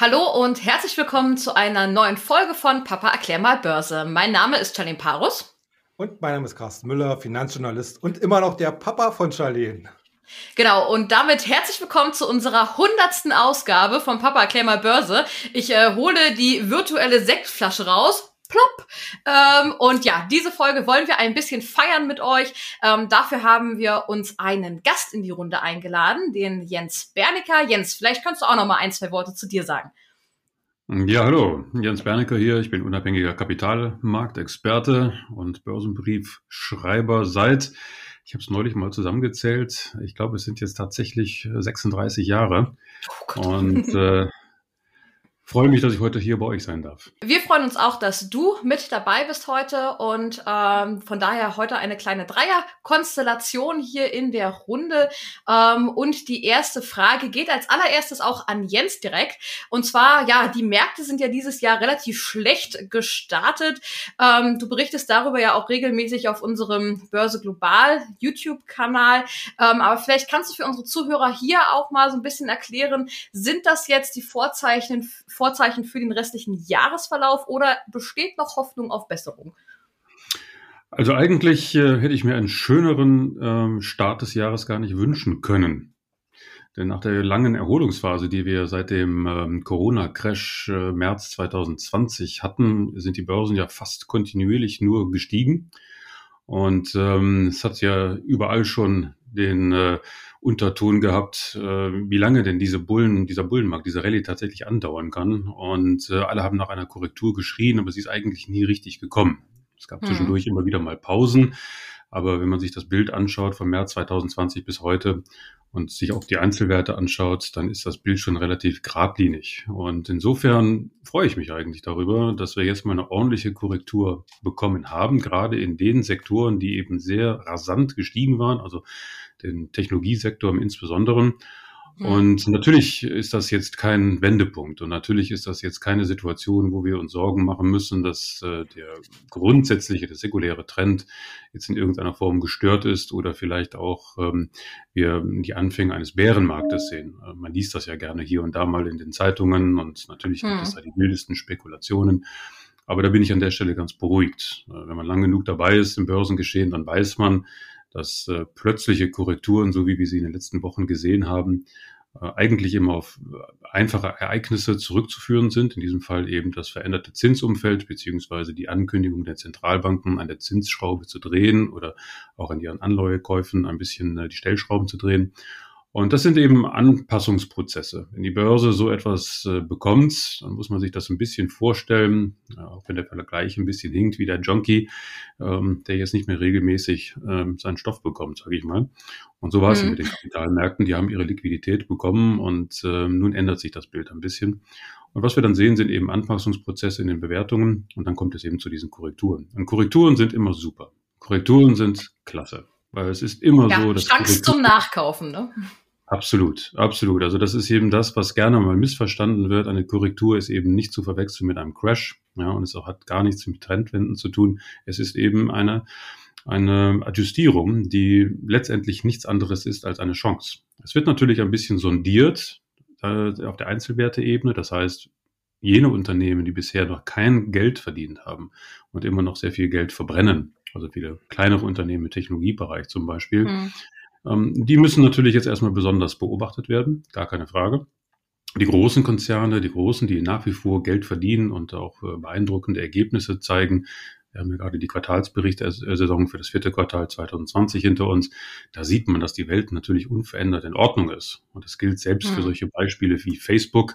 Hallo und herzlich willkommen zu einer neuen Folge von Papa erklär mal Börse. Mein Name ist Charlene Parus. Und mein Name ist Carsten Müller, Finanzjournalist und immer noch der Papa von Charlene. Genau, und damit herzlich willkommen zu unserer hundertsten Ausgabe von Papa erklär mal Börse. Ich äh, hole die virtuelle Sektflasche raus plopp. Ähm, und ja, diese Folge wollen wir ein bisschen feiern mit euch. Ähm, dafür haben wir uns einen Gast in die Runde eingeladen, den Jens Bernicker. Jens, vielleicht kannst du auch noch mal ein, zwei Worte zu dir sagen. Ja, hallo, Jens Bernicker hier. Ich bin unabhängiger Kapitalmarktexperte und Börsenbriefschreiber seit, ich habe es neulich mal zusammengezählt, ich glaube, es sind jetzt tatsächlich 36 Jahre. Oh und äh, freue mich, dass ich heute hier bei euch sein darf. Wir freuen uns auch, dass du mit dabei bist heute und ähm, von daher heute eine kleine Dreier-Konstellation hier in der Runde. Ähm, und die erste Frage geht als allererstes auch an Jens direkt. Und zwar, ja, die Märkte sind ja dieses Jahr relativ schlecht gestartet. Ähm, du berichtest darüber ja auch regelmäßig auf unserem Börse Global YouTube-Kanal. Ähm, aber vielleicht kannst du für unsere Zuhörer hier auch mal so ein bisschen erklären, sind das jetzt die Vorzeichen Vorzeichen für den restlichen Jahresverlauf oder besteht noch Hoffnung auf Besserung? Also eigentlich äh, hätte ich mir einen schöneren ähm, Start des Jahres gar nicht wünschen können. Denn nach der langen Erholungsphase, die wir seit dem ähm, Corona-Crash äh, März 2020 hatten, sind die Börsen ja fast kontinuierlich nur gestiegen. Und ähm, es hat ja überall schon den äh, Unterton gehabt, äh, wie lange denn diese Bullen, dieser Bullenmarkt, diese Rallye tatsächlich andauern kann. Und äh, alle haben nach einer Korrektur geschrien, aber sie ist eigentlich nie richtig gekommen. Es gab mhm. zwischendurch immer wieder mal Pausen. Aber wenn man sich das Bild anschaut von März 2020 bis heute und sich auch die Einzelwerte anschaut, dann ist das Bild schon relativ geradlinig. Und insofern freue ich mich eigentlich darüber, dass wir jetzt mal eine ordentliche Korrektur bekommen haben, gerade in den Sektoren, die eben sehr rasant gestiegen waren, also den Technologiesektor im Und natürlich ist das jetzt kein Wendepunkt und natürlich ist das jetzt keine Situation, wo wir uns Sorgen machen müssen, dass äh, der grundsätzliche, der säkuläre Trend jetzt in irgendeiner Form gestört ist oder vielleicht auch ähm, wir die Anfänge eines Bärenmarktes sehen. Äh, man liest das ja gerne hier und da mal in den Zeitungen und natürlich gibt es hm. da die wildesten Spekulationen. Aber da bin ich an der Stelle ganz beruhigt. Äh, wenn man lang genug dabei ist im Börsengeschehen, dann weiß man, dass äh, plötzliche Korrekturen, so wie wir sie in den letzten Wochen gesehen haben, äh, eigentlich immer auf äh, einfache Ereignisse zurückzuführen sind. In diesem Fall eben das veränderte Zinsumfeld beziehungsweise die Ankündigung der Zentralbanken an der Zinsschraube zu drehen oder auch an ihren Anleihekäufen ein bisschen äh, die Stellschrauben zu drehen. Und das sind eben Anpassungsprozesse. Wenn die Börse so etwas äh, bekommt, dann muss man sich das ein bisschen vorstellen, ja, auch wenn der Vergleich ein bisschen hinkt wie der Junkie, ähm, der jetzt nicht mehr regelmäßig ähm, seinen Stoff bekommt, sage ich mal. Und so war es mhm. mit den Kapitalmärkten. Die haben ihre Liquidität bekommen und äh, nun ändert sich das Bild ein bisschen. Und was wir dann sehen, sind eben Anpassungsprozesse in den Bewertungen und dann kommt es eben zu diesen Korrekturen. Und Korrekturen sind immer super. Korrekturen sind klasse. Weil es ist immer ja, so, dass. Chance zum Nachkaufen, ne? Absolut, absolut. Also das ist eben das, was gerne mal missverstanden wird. Eine Korrektur ist eben nicht zu verwechseln mit einem Crash. Ja, und es auch hat gar nichts mit Trendwenden zu tun. Es ist eben eine, eine Adjustierung, die letztendlich nichts anderes ist als eine Chance. Es wird natürlich ein bisschen sondiert äh, auf der Einzelwerteebene. Das heißt, jene Unternehmen, die bisher noch kein Geld verdient haben und immer noch sehr viel Geld verbrennen, also viele kleinere Unternehmen im Technologiebereich zum Beispiel, mhm. Ähm, die müssen natürlich jetzt erstmal besonders beobachtet werden, gar keine Frage. Die großen Konzerne, die großen, die nach wie vor Geld verdienen und auch äh, beeindruckende Ergebnisse zeigen, wir haben ja gerade die Quartalsberichtssaison für das vierte Quartal 2020 hinter uns. Da sieht man, dass die Welt natürlich unverändert in Ordnung ist. Und das gilt selbst mhm. für solche Beispiele wie Facebook.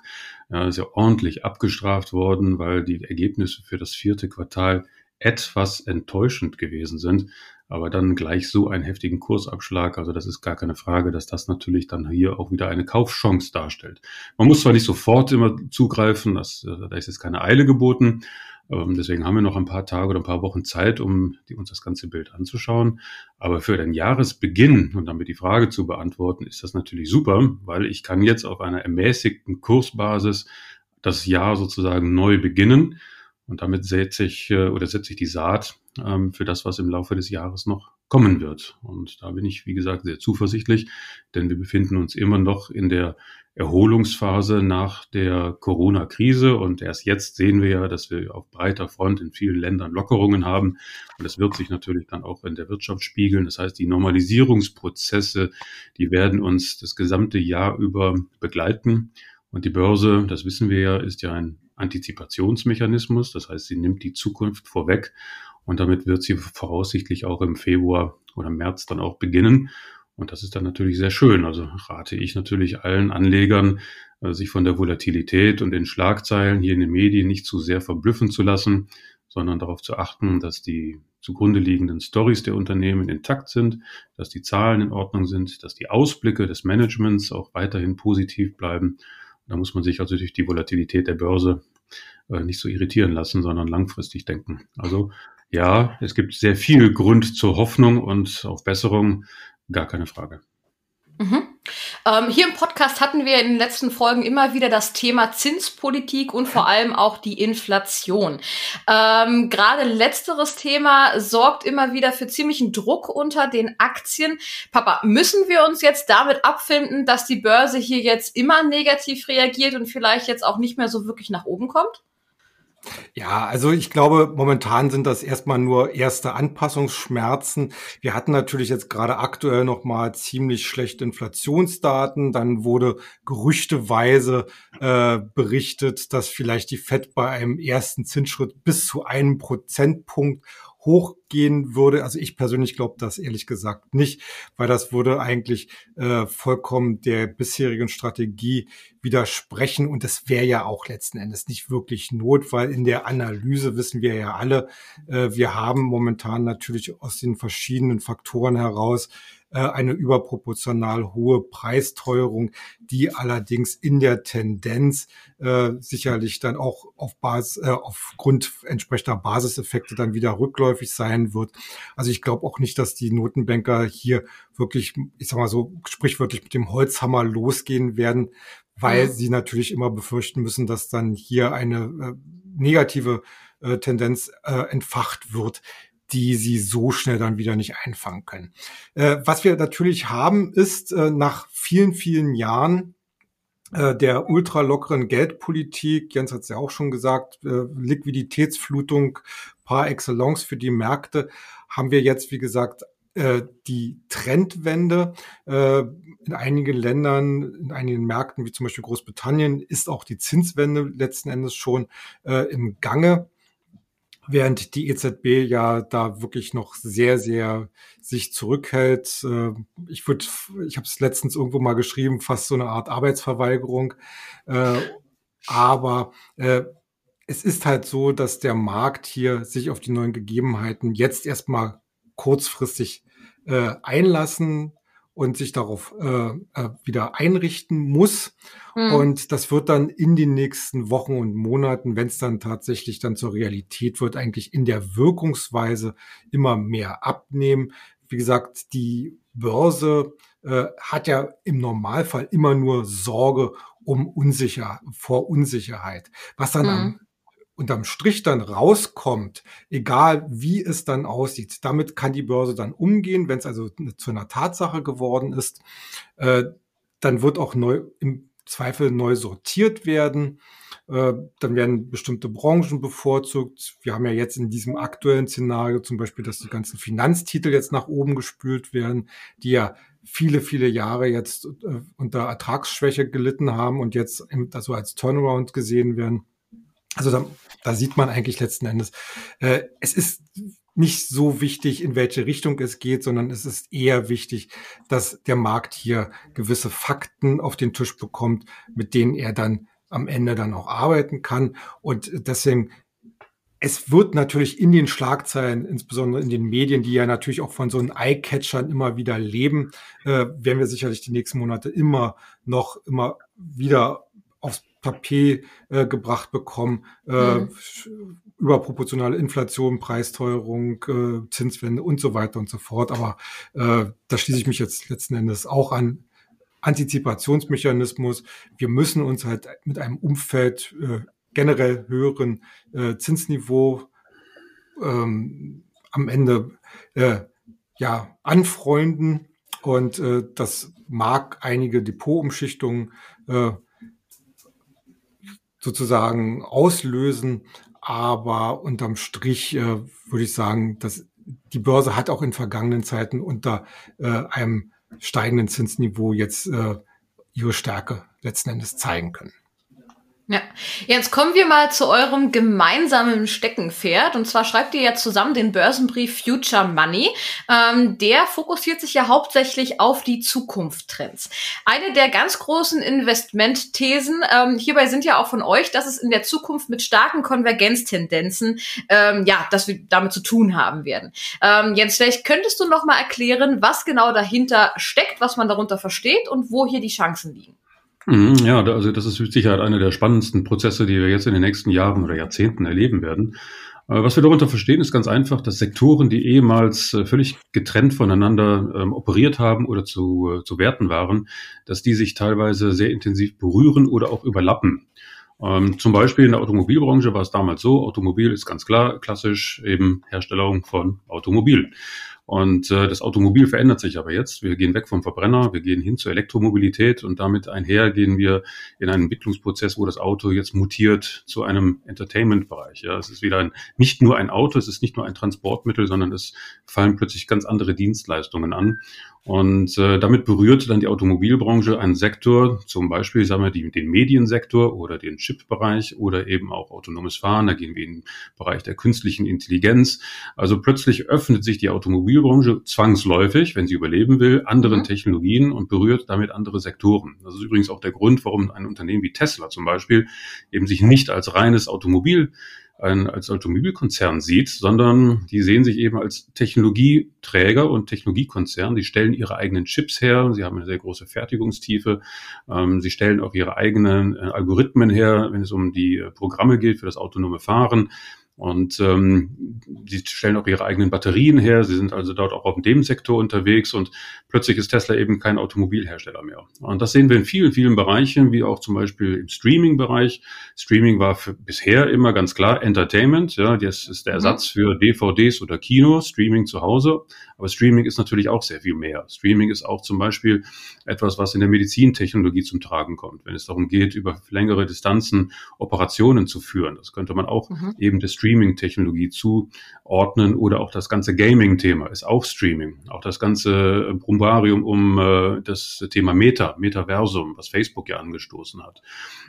Ja, ist ja ordentlich abgestraft worden, weil die Ergebnisse für das vierte Quartal etwas enttäuschend gewesen sind, aber dann gleich so einen heftigen Kursabschlag, also das ist gar keine Frage, dass das natürlich dann hier auch wieder eine Kaufchance darstellt. Man muss zwar nicht sofort immer zugreifen, das, äh, da ist jetzt keine Eile geboten, ähm, deswegen haben wir noch ein paar Tage oder ein paar Wochen Zeit, um uns das ganze Bild anzuschauen. Aber für den Jahresbeginn und damit die Frage zu beantworten, ist das natürlich super, weil ich kann jetzt auf einer ermäßigten Kursbasis das Jahr sozusagen neu beginnen und damit setze ich äh, oder setze ich die Saat ähm, für das, was im Laufe des Jahres noch kommen wird. Und da bin ich, wie gesagt, sehr zuversichtlich, denn wir befinden uns immer noch in der Erholungsphase nach der Corona-Krise. Und erst jetzt sehen wir ja, dass wir auf breiter Front in vielen Ländern Lockerungen haben. Und das wird sich natürlich dann auch in der Wirtschaft spiegeln. Das heißt, die Normalisierungsprozesse, die werden uns das gesamte Jahr über begleiten. Und die Börse, das wissen wir ja, ist ja ein Antizipationsmechanismus. Das heißt, sie nimmt die Zukunft vorweg. Und damit wird sie voraussichtlich auch im Februar oder März dann auch beginnen. Und das ist dann natürlich sehr schön. Also rate ich natürlich allen Anlegern, äh, sich von der Volatilität und den Schlagzeilen hier in den Medien nicht zu sehr verblüffen zu lassen, sondern darauf zu achten, dass die zugrunde liegenden Stories der Unternehmen intakt sind, dass die Zahlen in Ordnung sind, dass die Ausblicke des Managements auch weiterhin positiv bleiben. Da muss man sich also durch die Volatilität der Börse äh, nicht so irritieren lassen, sondern langfristig denken. Also ja, es gibt sehr viel Grund zur Hoffnung und auf Besserung. Gar keine Frage. Mhm. Ähm, hier im Podcast hatten wir in den letzten Folgen immer wieder das Thema Zinspolitik und vor allem auch die Inflation. Ähm, Gerade letzteres Thema sorgt immer wieder für ziemlichen Druck unter den Aktien. Papa, müssen wir uns jetzt damit abfinden, dass die Börse hier jetzt immer negativ reagiert und vielleicht jetzt auch nicht mehr so wirklich nach oben kommt? Ja, also ich glaube, momentan sind das erstmal nur erste Anpassungsschmerzen. Wir hatten natürlich jetzt gerade aktuell noch mal ziemlich schlechte Inflationsdaten. Dann wurde gerüchteweise äh, berichtet, dass vielleicht die Fed bei einem ersten Zinsschritt bis zu einem Prozentpunkt hochgehen würde. Also ich persönlich glaube das ehrlich gesagt nicht, weil das würde eigentlich äh, vollkommen der bisherigen Strategie widersprechen und das wäre ja auch letzten Endes nicht wirklich Not, weil in der Analyse wissen wir ja alle, äh, wir haben momentan natürlich aus den verschiedenen Faktoren heraus eine überproportional hohe Preisteuerung, die allerdings in der Tendenz äh, sicherlich dann auch auf Basis, äh, aufgrund entsprechender Basiseffekte dann wieder rückläufig sein wird. Also ich glaube auch nicht, dass die Notenbanker hier wirklich, ich sag mal so, sprichwörtlich mit dem Holzhammer losgehen werden, weil sie natürlich immer befürchten müssen, dass dann hier eine äh, negative äh, Tendenz äh, entfacht wird, die sie so schnell dann wieder nicht einfangen können. Äh, was wir natürlich haben, ist äh, nach vielen, vielen Jahren äh, der ultralockeren Geldpolitik, Jens hat es ja auch schon gesagt, äh, Liquiditätsflutung par excellence für die Märkte, haben wir jetzt, wie gesagt, äh, die Trendwende. Äh, in einigen Ländern, in einigen Märkten, wie zum Beispiel Großbritannien, ist auch die Zinswende letzten Endes schon im Gange während die EZB ja da wirklich noch sehr, sehr sich zurückhält. Äh, ich würde, ich habe es letztens irgendwo mal geschrieben, fast so eine Art Arbeitsverweigerung. Äh, aber äh, es ist halt so, dass der Markt hier sich auf die neuen Gegebenheiten jetzt erstmal kurzfristig einlassen und sich darauf äh, äh, wieder einrichten muss. Mhm. Und das wird dann in den nächsten Wochen und Monaten, wenn es dann tatsächlich dann zur Realität wird, eigentlich in der Wirkungsweise immer mehr abnehmen. Wie gesagt, die Börse äh, hat ja im Normalfall immer nur Sorge um Unsicher, vor Unsicherheit. Was dann mhm. am unterm Strich dann rauskommt, egal wie es dann aussieht, damit kann die Börse dann umgehen, wenn es also zu einer Tatsache geworden ist, äh, dann wird auch neu im Zweifel neu sortiert werden. Äh, dann werden bestimmte Branchen bevorzugt. Wir haben ja jetzt in diesem aktuellen Szenario zum Beispiel, dass die ganzen Finanztitel jetzt nach oben gespült werden, die ja viele, viele Jahre jetzt äh, unter Ertragsschwäche gelitten haben und jetzt also als Turnaround gesehen werden. Also da, da sieht man eigentlich letzten Endes, äh, es ist nicht so wichtig, in welche Richtung es geht, sondern es ist eher wichtig, dass der Markt hier gewisse Fakten auf den Tisch bekommt, mit denen er dann am Ende dann auch arbeiten kann. Und deswegen, es wird natürlich in den Schlagzeilen, insbesondere in den Medien, die ja natürlich auch von so einen Eye-Catchern immer wieder leben, äh, werden wir sicherlich die nächsten Monate immer noch, immer wieder aufs Tapet äh, gebracht bekommen. Äh, mhm. Überproportionale Inflation, Preisteuerung, äh, Zinswende und so weiter und so fort. Aber äh, da schließe ich mich jetzt letzten Endes auch an. Antizipationsmechanismus. Wir müssen uns halt mit einem Umfeld äh, generell höheren äh, Zinsniveau ähm, am Ende äh, ja anfreunden und äh, das mag einige Depotumschichtungen äh, sozusagen auslösen, aber unterm Strich äh, würde ich sagen, dass die Börse hat auch in vergangenen Zeiten unter äh, einem steigenden Zinsniveau jetzt äh, ihre Stärke letzten Endes zeigen können. Ja, jetzt kommen wir mal zu eurem gemeinsamen Steckenpferd. Und zwar schreibt ihr ja zusammen den Börsenbrief Future Money. Ähm, der fokussiert sich ja hauptsächlich auf die Zukunftstrends. Eine der ganz großen Investmentthesen ähm, hierbei sind ja auch von euch, dass es in der Zukunft mit starken Konvergenztendenzen, ähm, ja, dass wir damit zu tun haben werden. Ähm, Jens, vielleicht könntest du noch mal erklären, was genau dahinter steckt, was man darunter versteht und wo hier die Chancen liegen. Mhm, ja, also das ist mit Sicherheit einer der spannendsten Prozesse, die wir jetzt in den nächsten Jahren oder Jahrzehnten erleben werden. Äh, was wir darunter verstehen, ist ganz einfach, dass Sektoren, die ehemals äh, völlig getrennt voneinander ähm, operiert haben oder zu, äh, zu werten waren, dass die sich teilweise sehr intensiv berühren oder auch überlappen. Ähm, zum Beispiel in der Automobilbranche war es damals so, Automobil ist ganz klar, klassisch eben Herstellung von Automobil. Und äh, das Automobil verändert sich aber jetzt. Wir gehen weg vom Verbrenner, wir gehen hin zur Elektromobilität und damit einher gehen wir in einen Entwicklungsprozess, wo das Auto jetzt mutiert zu einem Entertainment-Bereich. Ja, es ist wieder ein, nicht nur ein Auto, es ist nicht nur ein Transportmittel, sondern es fallen plötzlich ganz andere Dienstleistungen an. Und äh, damit berührt dann die Automobilbranche einen Sektor, zum Beispiel sagen wir die, den Mediensektor oder den Chip-Bereich oder eben auch autonomes Fahren. Da gehen wir in den Bereich der künstlichen Intelligenz. Also plötzlich öffnet sich die Automobilbranche zwangsläufig, wenn sie überleben will, anderen mhm. Technologien und berührt damit andere Sektoren. Das ist übrigens auch der Grund, warum ein Unternehmen wie Tesla zum Beispiel eben sich nicht als reines Automobil ein, als Automobilkonzern sieht, sondern die sehen sich eben als Technologieträger und Technologiekonzern. Die stellen ihre eigenen Chips her, sie haben eine sehr große Fertigungstiefe, ähm, sie stellen auch ihre eigenen äh, Algorithmen her, wenn es um die äh, Programme geht für das autonome Fahren. Und ähm, sie stellen auch ihre eigenen Batterien her. Sie sind also dort auch auf dem Sektor unterwegs und plötzlich ist Tesla eben kein Automobilhersteller mehr. Und das sehen wir in vielen, vielen Bereichen, wie auch zum Beispiel im Streaming-Bereich. Streaming war bisher immer ganz klar Entertainment. Ja, das ist der mhm. Ersatz für DVDs oder Kino, Streaming zu Hause. Aber Streaming ist natürlich auch sehr viel mehr. Streaming ist auch zum Beispiel etwas, was in der Medizintechnologie zum Tragen kommt, wenn es darum geht, über längere Distanzen Operationen zu führen. Das könnte man auch mhm. eben des Streaming-Technologie zuordnen oder auch das ganze Gaming-Thema ist auch Streaming. Auch das ganze Brumbarium um äh, das Thema Meta, Metaversum, was Facebook ja angestoßen hat.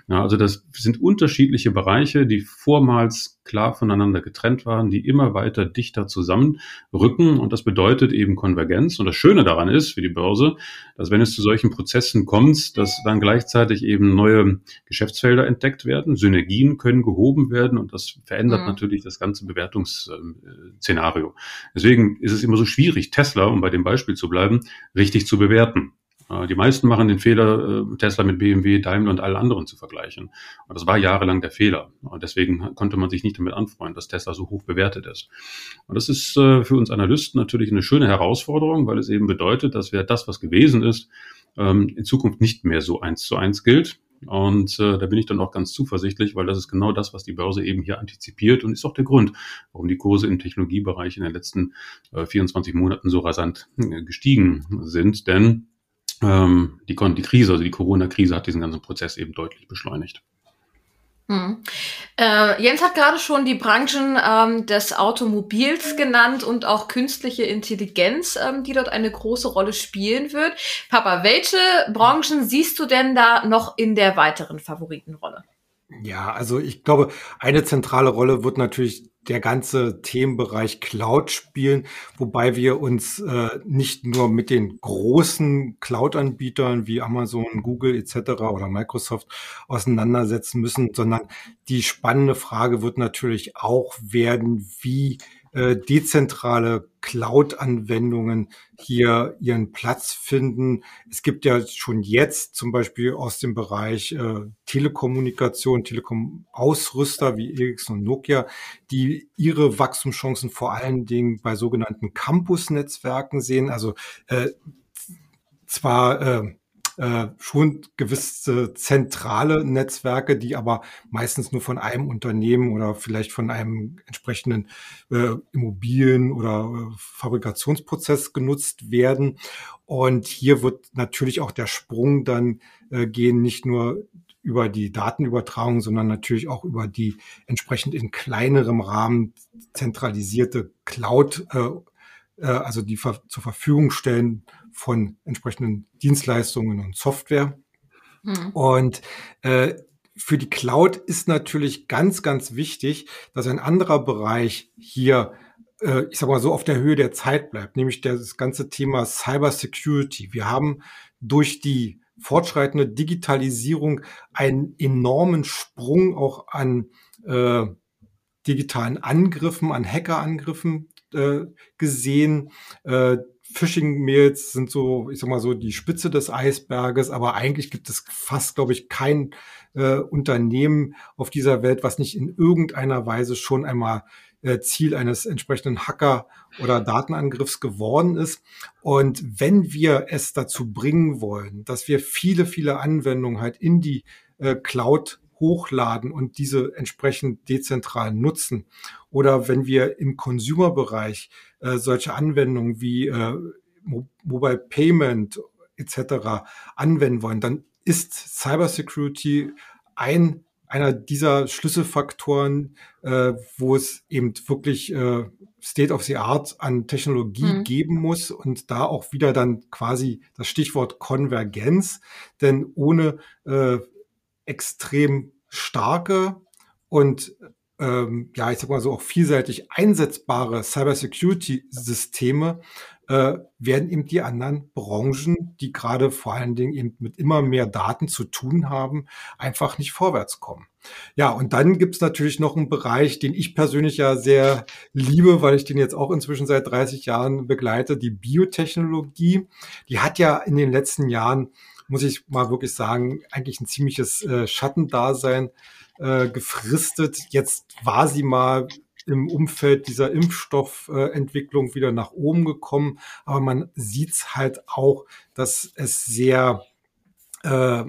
Ja, also das sind unterschiedliche Bereiche, die vormals klar voneinander getrennt waren, die immer weiter dichter zusammenrücken. Und das bedeutet eben Konvergenz. Und das Schöne daran ist für die Börse, dass wenn es zu solchen Prozessen kommt, dass dann gleichzeitig eben neue Geschäftsfelder entdeckt werden, Synergien können gehoben werden und das verändert mhm. natürlich das ganze Bewertungsszenario. Deswegen ist es immer so schwierig, Tesla, um bei dem Beispiel zu bleiben, richtig zu bewerten. Äh, die meisten machen den Fehler, äh, Tesla mit BMW, Daimler und allen anderen zu vergleichen. Und das war jahrelang der Fehler. Und deswegen konnte man sich nicht damit anfreunden, dass Tesla so hoch bewertet ist. Und das ist äh, für uns Analysten natürlich eine schöne Herausforderung, weil es eben bedeutet, dass wir das, was gewesen ist, ähm, in Zukunft nicht mehr so eins zu eins gilt. Und äh, da bin ich dann auch ganz zuversichtlich, weil das ist genau das, was die Börse eben hier antizipiert und ist auch der Grund, warum die Kurse im Technologiebereich in den letzten äh, 24 Monaten so rasant äh, gestiegen sind. Denn ähm, die, die Krise, also die Corona-Krise hat diesen ganzen Prozess eben deutlich beschleunigt. Hm. Äh, Jens hat gerade schon die Branchen ähm, des Automobils genannt und auch künstliche Intelligenz, ähm, die dort eine große Rolle spielen wird. Papa, welche Branchen siehst du denn da noch in der weiteren Favoritenrolle? Ja, also ich glaube, eine zentrale Rolle wird natürlich der ganze Themenbereich Cloud spielen, wobei wir uns äh, nicht nur mit den großen Cloud-Anbietern wie Amazon, Google etc. oder Microsoft auseinandersetzen müssen, sondern die spannende Frage wird natürlich auch werden, wie äh, dezentrale Cloud-Anwendungen hier ihren Platz finden. Es gibt ja schon jetzt zum Beispiel aus dem Bereich äh, Telekommunikation, Telekom-Ausrüster wie Ericsson und Nokia, die ihre Wachstumschancen vor allen Dingen bei sogenannten Campus-Netzwerken sehen. Also äh, zwar äh, äh, schon gewisse zentrale Netzwerke, die aber meistens nur von einem Unternehmen oder vielleicht von einem entsprechenden äh, Immobilien- oder äh, Fabrikationsprozess genutzt werden. Und hier wird natürlich auch der Sprung dann äh, gehen, nicht nur über die Datenübertragung, sondern natürlich auch über die entsprechend in kleinerem Rahmen zentralisierte Cloud, äh, äh, also die ver zur Verfügung stellen von entsprechenden Dienstleistungen und Software. Mhm. Und äh, für die Cloud ist natürlich ganz, ganz wichtig, dass ein anderer Bereich hier, äh, ich sag mal so, auf der Höhe der Zeit bleibt, nämlich das ganze Thema Cyber Security. Wir haben durch die fortschreitende Digitalisierung einen enormen Sprung auch an äh, digitalen Angriffen, an Hackerangriffen äh, gesehen. Äh, Phishing-Mails sind so, ich sag mal so, die Spitze des Eisberges, aber eigentlich gibt es fast, glaube ich, kein äh, Unternehmen auf dieser Welt, was nicht in irgendeiner Weise schon einmal äh, Ziel eines entsprechenden Hacker- oder Datenangriffs geworden ist. Und wenn wir es dazu bringen wollen, dass wir viele, viele Anwendungen halt in die äh, Cloud hochladen und diese entsprechend dezentral nutzen. Oder wenn wir im Consumer-Bereich äh, solche Anwendungen wie äh, Mobile Payment etc. anwenden wollen, dann ist Cybersecurity ein einer dieser Schlüsselfaktoren, äh, wo es eben wirklich äh, State of the Art an Technologie mhm. geben muss und da auch wieder dann quasi das Stichwort Konvergenz, denn ohne äh, extrem starke und ähm, ja, ich sag mal so auch vielseitig einsetzbare Cybersecurity-Systeme äh, werden eben die anderen Branchen, die gerade vor allen Dingen eben mit immer mehr Daten zu tun haben, einfach nicht vorwärts kommen. Ja, und dann gibt's natürlich noch einen Bereich, den ich persönlich ja sehr liebe, weil ich den jetzt auch inzwischen seit 30 Jahren begleite, die Biotechnologie. Die hat ja in den letzten Jahren muss ich mal wirklich sagen, eigentlich ein ziemliches äh, Schattendasein äh, gefristet. Jetzt war sie mal im Umfeld dieser Impfstoffentwicklung wieder nach oben gekommen, aber man sieht halt auch, dass es sehr äh,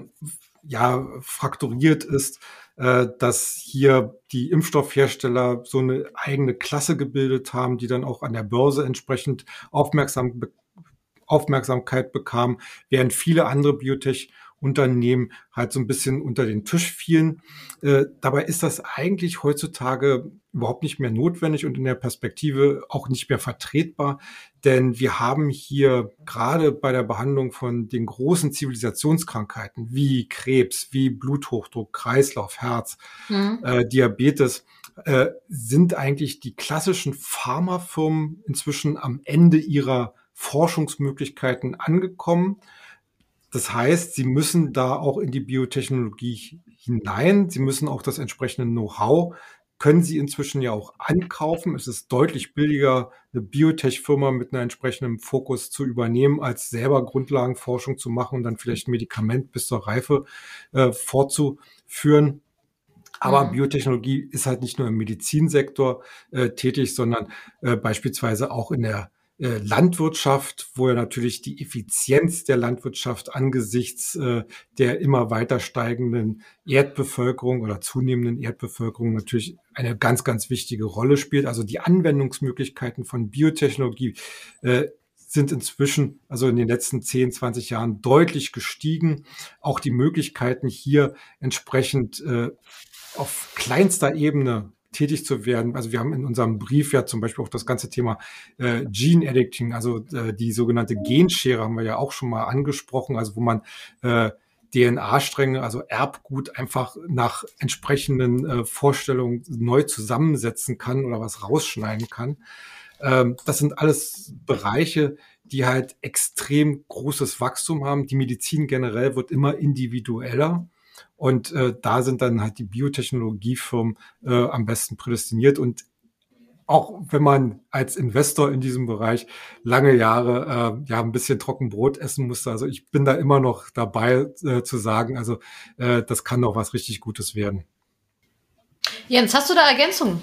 ja frakturiert ist, äh, dass hier die Impfstoffhersteller so eine eigene Klasse gebildet haben, die dann auch an der Börse entsprechend aufmerksam Aufmerksamkeit bekam, während viele andere Biotech-Unternehmen halt so ein bisschen unter den Tisch fielen. Äh, dabei ist das eigentlich heutzutage überhaupt nicht mehr notwendig und in der Perspektive auch nicht mehr vertretbar, denn wir haben hier gerade bei der Behandlung von den großen Zivilisationskrankheiten wie Krebs, wie Bluthochdruck, Kreislauf, Herz, mhm. äh, Diabetes, äh, sind eigentlich die klassischen Pharmafirmen inzwischen am Ende ihrer Forschungsmöglichkeiten angekommen. Das heißt, sie müssen da auch in die Biotechnologie hinein. Sie müssen auch das entsprechende Know-how können Sie inzwischen ja auch ankaufen. Es ist deutlich billiger, eine Biotech-Firma mit einem entsprechenden Fokus zu übernehmen, als selber Grundlagenforschung zu machen und dann vielleicht ein Medikament bis zur Reife äh, fortzuführen. Aber mhm. Biotechnologie ist halt nicht nur im Medizinsektor äh, tätig, sondern äh, beispielsweise auch in der äh, Landwirtschaft, wo ja natürlich die Effizienz der Landwirtschaft angesichts äh, der immer weiter steigenden Erdbevölkerung oder zunehmenden Erdbevölkerung natürlich eine ganz, ganz wichtige Rolle spielt. Also die Anwendungsmöglichkeiten von Biotechnologie äh, sind inzwischen, also in den letzten 10, 20 Jahren deutlich gestiegen. Auch die Möglichkeiten hier entsprechend auf kleinster Ebene tätig zu werden. Also wir haben in unserem Brief ja zum Beispiel auch das ganze Thema äh, Gene Editing, also äh, die sogenannte Genschere haben wir ja auch schon mal angesprochen, also wo man äh, DNA-Stränge, also Erbgut einfach nach entsprechenden äh, Vorstellungen neu zusammensetzen kann oder was rausschneiden kann. Ähm, das sind alles Bereiche, die halt extrem großes Wachstum haben. Die Medizin generell wird immer individueller. Und äh, da sind dann halt die Biotechnologiefirmen äh, am besten prädestiniert. Und auch wenn man als Investor in diesem Bereich lange Jahre äh, ja ein bisschen Trockenbrot essen musste, also ich bin da immer noch dabei äh, zu sagen, also äh, das kann doch was richtig Gutes werden. Jens, hast du da Ergänzungen?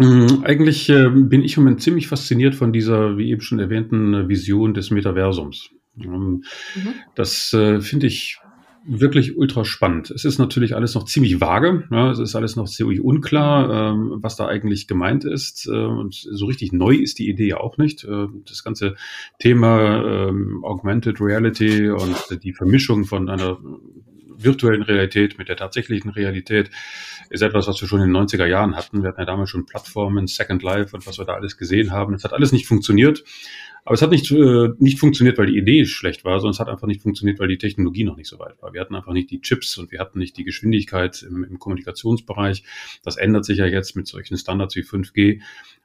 Ähm, eigentlich äh, bin ich im Moment ziemlich fasziniert von dieser, wie eben schon erwähnten, Vision des Metaversums. Ähm, mhm. Das äh, finde ich wirklich ultra spannend. Es ist natürlich alles noch ziemlich vage. Ja, es ist alles noch ziemlich unklar, ähm, was da eigentlich gemeint ist. Äh, und so richtig neu ist die Idee ja auch nicht. Äh, das ganze Thema ähm, Augmented Reality und die Vermischung von einer virtuellen Realität mit der tatsächlichen Realität ist etwas, was wir schon in den 90er Jahren hatten. Wir hatten ja damals schon Plattformen, Second Life und was wir da alles gesehen haben. Es hat alles nicht funktioniert. Aber es hat nicht, äh, nicht funktioniert, weil die Idee schlecht war, sondern es hat einfach nicht funktioniert, weil die Technologie noch nicht so weit war. Wir hatten einfach nicht die Chips und wir hatten nicht die Geschwindigkeit im, im Kommunikationsbereich. Das ändert sich ja jetzt mit solchen Standards wie 5G.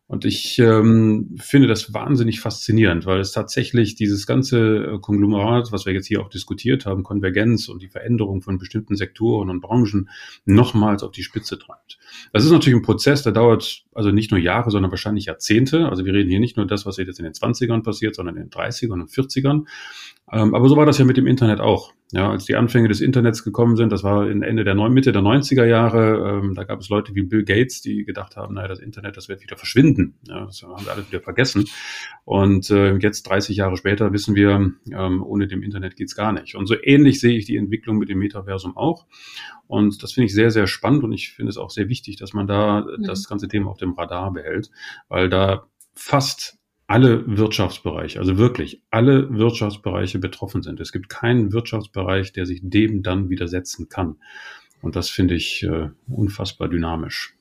Und ich ähm, finde das wahnsinnig faszinierend, weil es tatsächlich dieses ganze äh, Konglomerat, was wir jetzt hier auch diskutiert haben, Konvergenz und die Veränderung von bestimmten Sektoren und Branchen nochmals auf die Spitze treibt. Das ist natürlich ein Prozess, der dauert also nicht nur Jahre, sondern wahrscheinlich Jahrzehnte. Also wir reden hier nicht nur das, was jetzt in den 20ern passiert, sondern in den 30ern und 40ern. Ähm, aber so war das ja mit dem Internet auch. Ja, als die Anfänge des Internets gekommen sind, das war in Ende der neun, Mitte der 90er Jahre, ähm, da gab es Leute wie Bill Gates, die gedacht haben, naja, das Internet, das wird wieder verschwinden. Ja, das haben wir alle wieder vergessen. Und äh, jetzt 30 Jahre später wissen wir, ähm, ohne dem Internet geht's gar nicht. Und so ähnlich sehe ich die Entwicklung mit dem Metaversum auch. Und das finde ich sehr, sehr spannend und ich finde es auch sehr wichtig, dass man da mhm. das ganze Thema auf dem Radar behält, weil da fast alle Wirtschaftsbereiche, also wirklich alle Wirtschaftsbereiche betroffen sind. Es gibt keinen Wirtschaftsbereich, der sich dem dann widersetzen kann. Und das finde ich äh, unfassbar dynamisch.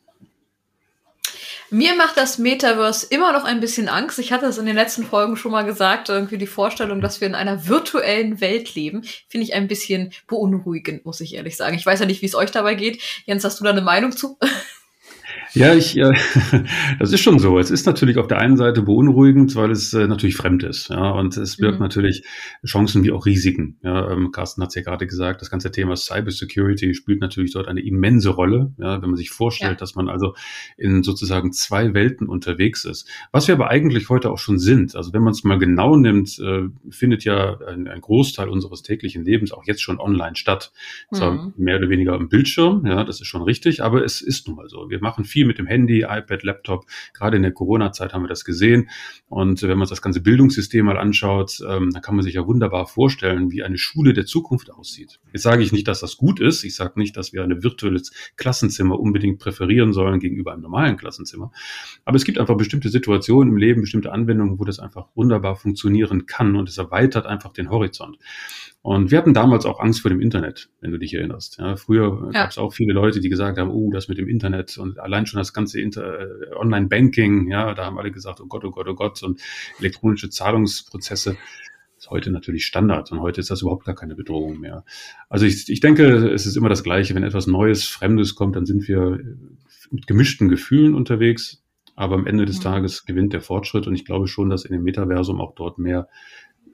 Mir macht das Metaverse immer noch ein bisschen Angst. Ich hatte es in den letzten Folgen schon mal gesagt, irgendwie die Vorstellung, dass wir in einer virtuellen Welt leben, finde ich ein bisschen beunruhigend, muss ich ehrlich sagen. Ich weiß ja nicht, wie es euch dabei geht. Jens, hast du da eine Meinung zu? Ja, ich, äh, das ist schon so. Es ist natürlich auf der einen Seite beunruhigend, weil es äh, natürlich fremd ist. Ja, und es birgt mhm. natürlich Chancen wie auch Risiken. Ja, ähm, Carsten hat es ja gerade gesagt, das ganze Thema Cybersecurity spielt natürlich dort eine immense Rolle. Ja, wenn man sich vorstellt, ja. dass man also in sozusagen zwei Welten unterwegs ist. Was wir aber eigentlich heute auch schon sind. Also wenn man es mal genau nimmt, äh, findet ja ein, ein, Großteil unseres täglichen Lebens auch jetzt schon online statt. Mhm. Zwar mehr oder weniger am Bildschirm, ja, das ist schon richtig, aber es ist nun mal so. Wir machen viel mit dem Handy, iPad, Laptop. Gerade in der Corona-Zeit haben wir das gesehen. Und wenn man das ganze Bildungssystem mal anschaut, ähm, dann kann man sich ja wunderbar vorstellen, wie eine Schule der Zukunft aussieht. Jetzt sage ich nicht, dass das gut ist. Ich sage nicht, dass wir ein virtuelles Klassenzimmer unbedingt präferieren sollen gegenüber einem normalen Klassenzimmer. Aber es gibt einfach bestimmte Situationen im Leben, bestimmte Anwendungen, wo das einfach wunderbar funktionieren kann und es erweitert einfach den Horizont. Und wir hatten damals auch Angst vor dem Internet, wenn du dich erinnerst. Ja, früher ja. gab es auch viele Leute, die gesagt haben, oh, das mit dem Internet und allein schon das ganze Inter äh, Online-Banking, ja, da haben alle gesagt, oh Gott, oh Gott, oh Gott, und elektronische Zahlungsprozesse ist heute natürlich Standard und heute ist das überhaupt gar keine Bedrohung mehr. Also ich, ich denke, es ist immer das Gleiche. Wenn etwas Neues, Fremdes kommt, dann sind wir mit gemischten Gefühlen unterwegs. Aber am Ende des mhm. Tages gewinnt der Fortschritt und ich glaube schon, dass in dem Metaversum auch dort mehr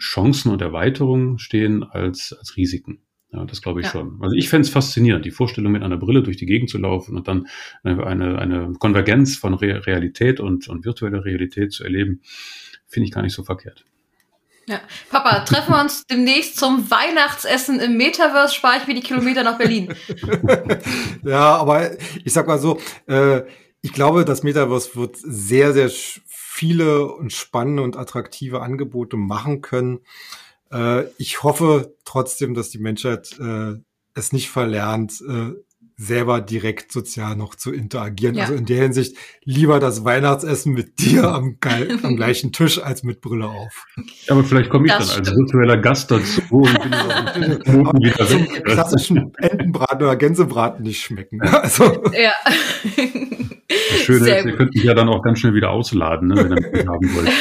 Chancen und Erweiterungen stehen als, als Risiken. Ja, das glaube ich ja. schon. Also ich fände es faszinierend, die Vorstellung mit einer Brille durch die Gegend zu laufen und dann eine, eine Konvergenz von Re Realität und, und virtueller Realität zu erleben, finde ich gar nicht so verkehrt. Ja. Papa, treffen wir uns demnächst zum Weihnachtsessen im Metaverse, spare ich mir die Kilometer nach Berlin. ja, aber ich sag mal so, äh, ich glaube, das Metaverse wird sehr, sehr viele und spannende und attraktive Angebote machen können. Äh, ich hoffe trotzdem, dass die Menschheit äh, es nicht verlernt, äh, selber direkt sozial noch zu interagieren. Ja. Also in der Hinsicht lieber das Weihnachtsessen mit dir am, am gleichen Tisch als mit Brille auf. Ja, aber vielleicht komme ich das dann stimmt. als virtueller Gast dazu und bin auch wieder zum klassischen Entenbraten oder Gänsebraten nicht schmecken. Also. Ja. Schöne Sehr ist, ihr könnt mich ja dann auch ganz schnell wieder ausladen, ne, wenn ihr mich haben wollt.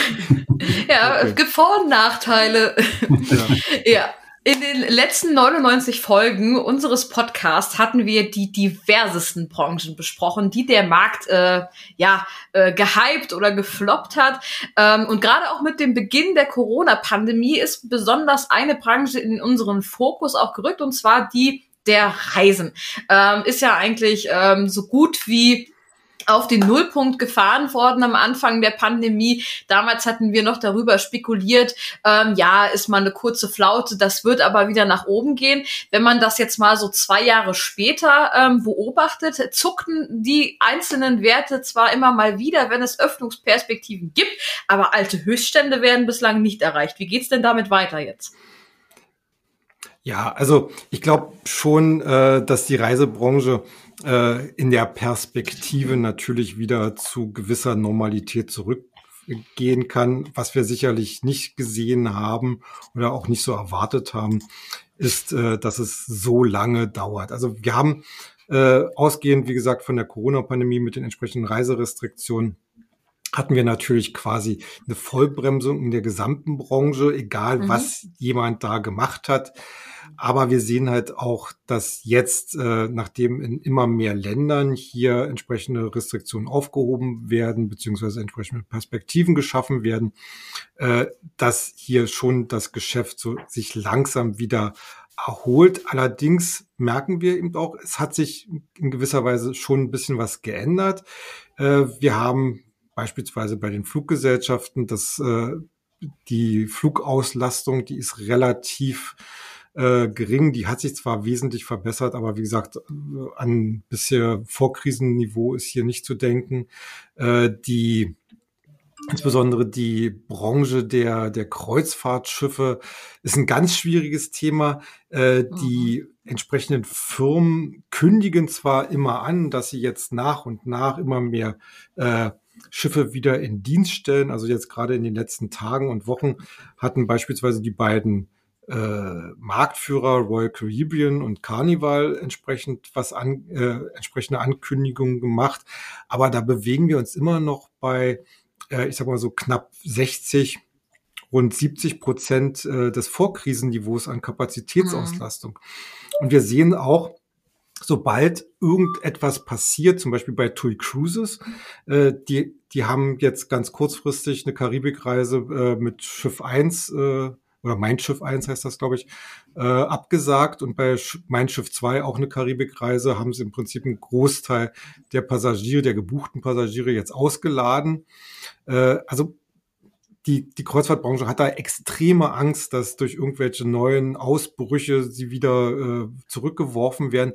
Ja, okay. es gibt Vor- und Nachteile. Ja. ja. In den letzten 99 Folgen unseres Podcasts hatten wir die diversesten Branchen besprochen, die der Markt äh, ja äh, gehypt oder gefloppt hat. Ähm, und gerade auch mit dem Beginn der Corona-Pandemie ist besonders eine Branche in unseren Fokus auch gerückt, und zwar die der Reisen. Ähm, ist ja eigentlich ähm, so gut wie auf den Nullpunkt gefahren worden am Anfang der Pandemie. Damals hatten wir noch darüber spekuliert, ähm, ja, ist mal eine kurze Flaute, das wird aber wieder nach oben gehen. Wenn man das jetzt mal so zwei Jahre später ähm, beobachtet, zuckten die einzelnen Werte zwar immer mal wieder, wenn es Öffnungsperspektiven gibt, aber alte Höchststände werden bislang nicht erreicht. Wie geht's denn damit weiter jetzt? Ja, also ich glaube schon, äh, dass die Reisebranche äh, in der Perspektive natürlich wieder zu gewisser Normalität zurückgehen kann. Was wir sicherlich nicht gesehen haben oder auch nicht so erwartet haben, ist, äh, dass es so lange dauert. Also wir haben äh, ausgehend, wie gesagt, von der Corona-Pandemie mit den entsprechenden Reiserestriktionen hatten wir natürlich quasi eine Vollbremsung in der gesamten Branche, egal mhm. was jemand da gemacht hat. Aber wir sehen halt auch, dass jetzt, äh, nachdem in immer mehr Ländern hier entsprechende Restriktionen aufgehoben werden, beziehungsweise entsprechende Perspektiven geschaffen werden, äh, dass hier schon das Geschäft so sich langsam wieder erholt. Allerdings merken wir eben auch, es hat sich in gewisser Weise schon ein bisschen was geändert. Äh, wir haben beispielsweise bei den Fluggesellschaften, dass äh, die Flugauslastung, die ist relativ äh, gering. Die hat sich zwar wesentlich verbessert, aber wie gesagt, äh, an bisher Vorkrisenniveau ist hier nicht zu denken. Äh, die Insbesondere die Branche der, der Kreuzfahrtschiffe ist ein ganz schwieriges Thema. Äh, die mhm. entsprechenden Firmen kündigen zwar immer an, dass sie jetzt nach und nach immer mehr äh, Schiffe wieder in Dienst stellen. Also jetzt gerade in den letzten Tagen und Wochen hatten beispielsweise die beiden äh, Marktführer Royal Caribbean und Carnival entsprechend was an, äh, entsprechende Ankündigungen gemacht. Aber da bewegen wir uns immer noch bei, äh, ich sag mal so knapp 60, rund 70 Prozent äh, des Vorkrisenniveaus an Kapazitätsauslastung. Mhm. Und wir sehen auch, sobald irgendetwas passiert, zum Beispiel bei TUI Cruises, äh, die, die haben jetzt ganz kurzfristig eine Karibikreise äh, mit Schiff 1 äh, oder Mein Schiff 1 heißt das, glaube ich, äh, abgesagt. Und bei Mein Schiff 2 auch eine Karibikreise haben sie im Prinzip einen Großteil der Passagiere, der gebuchten Passagiere jetzt ausgeladen. Äh, also die, die Kreuzfahrtbranche hat da extreme Angst, dass durch irgendwelche neuen Ausbrüche sie wieder äh, zurückgeworfen werden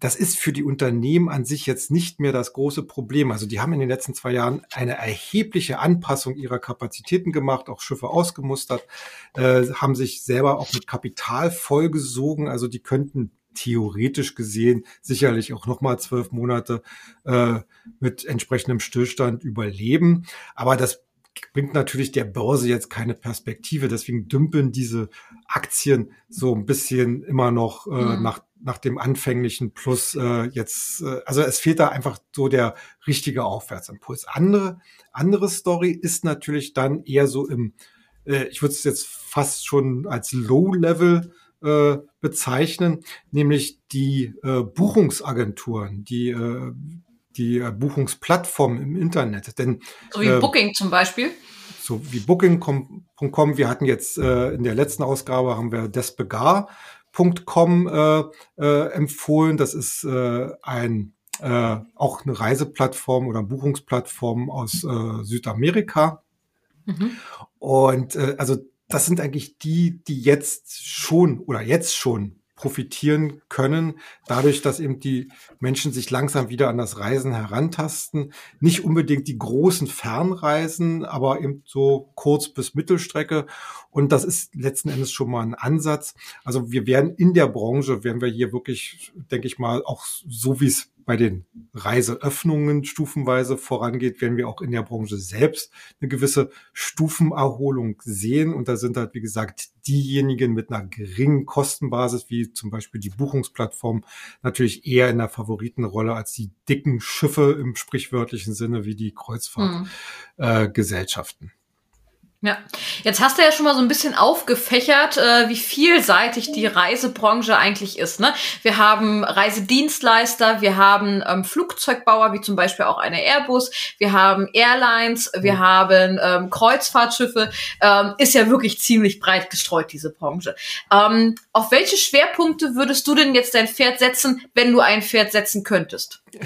das ist für die Unternehmen an sich jetzt nicht mehr das große Problem. Also die haben in den letzten zwei Jahren eine erhebliche Anpassung ihrer Kapazitäten gemacht, auch Schiffe ausgemustert, äh, haben sich selber auch mit Kapital vollgesogen. Also die könnten theoretisch gesehen sicherlich auch nochmal zwölf Monate äh, mit entsprechendem Stillstand überleben. Aber das bringt natürlich der Börse jetzt keine Perspektive. Deswegen dümpeln diese Aktien so ein bisschen immer noch äh, mhm. nach, nach dem anfänglichen Plus äh, jetzt. Äh, also es fehlt da einfach so der richtige Aufwärtsimpuls. Andere, andere Story ist natürlich dann eher so im, äh, ich würde es jetzt fast schon als Low-Level äh, bezeichnen, nämlich die äh, Buchungsagenturen, die äh, die äh, Buchungsplattform im Internet. Denn, so wie äh, Booking zum Beispiel. So wie Booking.com. Wir hatten jetzt äh, in der letzten Ausgabe haben wir Despegar.com äh, äh, empfohlen. Das ist äh, ein äh, auch eine Reiseplattform oder Buchungsplattform aus äh, Südamerika. Mhm. Und äh, also das sind eigentlich die, die jetzt schon oder jetzt schon profitieren können, dadurch, dass eben die Menschen sich langsam wieder an das Reisen herantasten. Nicht unbedingt die großen Fernreisen, aber eben so Kurz- bis Mittelstrecke. Und das ist letzten Endes schon mal ein Ansatz. Also wir werden in der Branche, werden wir hier wirklich, denke ich mal, auch so wie es bei den Reiseöffnungen stufenweise vorangeht, werden wir auch in der Branche selbst eine gewisse Stufenerholung sehen. Und da sind halt, wie gesagt, diejenigen mit einer geringen Kostenbasis, wie zum Beispiel die Buchungsplattform, natürlich eher in der Favoritenrolle als die dicken Schiffe im sprichwörtlichen Sinne wie die Kreuzfahrtgesellschaften. Mhm. Äh, Ja, jetzt hast du ja schon mal so ein bisschen aufgefächert, äh, wie vielseitig die Reisebranche eigentlich ist. Ne? Wir haben Reisedienstleister, wir haben ähm, Flugzeugbauer, wie zum Beispiel auch eine Airbus, wir haben Airlines, wir mhm. haben ähm, Kreuzfahrtschiffe. Ähm, ist ja wirklich ziemlich breit gestreut, diese Branche. Ähm, auf welche Schwerpunkte würdest du denn jetzt dein Pferd setzen, wenn du ein Pferd setzen könntest?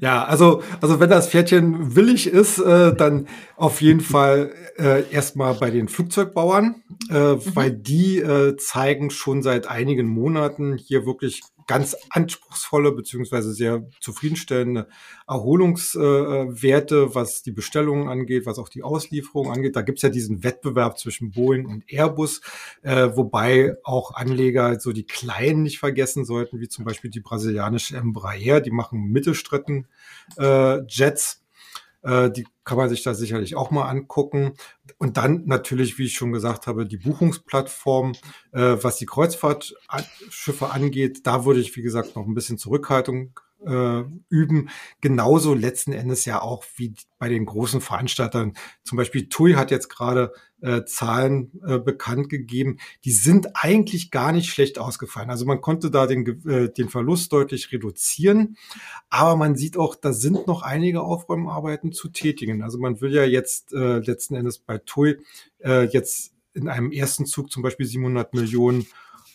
Ja, also, also wenn das Pferdchen willig ist, äh, dann auf jeden Fall äh, erstmal bei den Flugzeugbauern, äh, mhm. weil die äh, zeigen schon seit einigen Monaten hier wirklich ganz anspruchsvolle beziehungsweise sehr zufriedenstellende Erholungswerte, äh, was die Bestellungen angeht, was auch die Auslieferung angeht. Da gibt's ja diesen Wettbewerb zwischen Boeing und Airbus, äh, wobei auch Anleger so die Kleinen nicht vergessen sollten, wie zum Beispiel die brasilianische Embraer, die machen Mittelstrecken äh, Jets äh, die kann man sich da sicherlich auch mal angucken. Und dann natürlich, wie ich schon gesagt habe, die Buchungsplattform, äh, was die Kreuzfahrtschiffe angeht, da würde ich, wie gesagt, noch ein bisschen Zurückhaltung äh, üben. Genauso letzten Endes ja auch wie bei den großen Veranstaltern. Zum Beispiel TUI hat jetzt gerade äh, Zahlen äh, bekannt gegeben. Die sind eigentlich gar nicht schlecht ausgefallen. Also man konnte da den, äh, den Verlust deutlich reduzieren. Aber man sieht auch, da sind noch einige Aufräumarbeiten zu tätigen. Also man will ja jetzt äh, letzten Endes bei TUI äh, jetzt in einem ersten Zug zum Beispiel 700 Millionen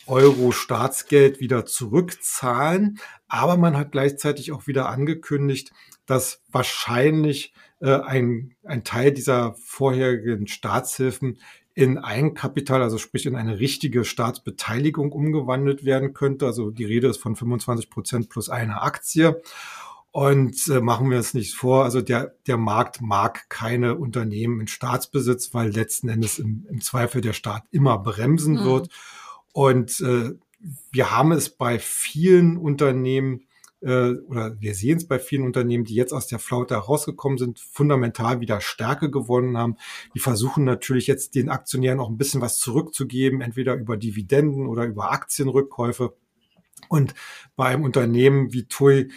Euro Staatsgeld wieder zurückzahlen. Aber man hat gleichzeitig auch wieder angekündigt, dass wahrscheinlich äh, ein, ein Teil dieser vorherigen Staatshilfen in Eigenkapital, also sprich in eine richtige Staatsbeteiligung umgewandelt werden könnte. Also die Rede ist von 25 Prozent plus eine Aktie. Und äh, machen wir es nicht vor, also der, der Markt mag keine Unternehmen in Staatsbesitz, weil letzten Endes im, im Zweifel der Staat immer bremsen mhm. wird. Und äh, wir haben es bei vielen Unternehmen äh, oder wir sehen es bei vielen Unternehmen, die jetzt aus der Flaute herausgekommen sind, fundamental wieder Stärke gewonnen haben. Die versuchen natürlich jetzt den Aktionären auch ein bisschen was zurückzugeben, entweder über Dividenden oder über Aktienrückkäufe. Und bei einem Unternehmen wie TUI,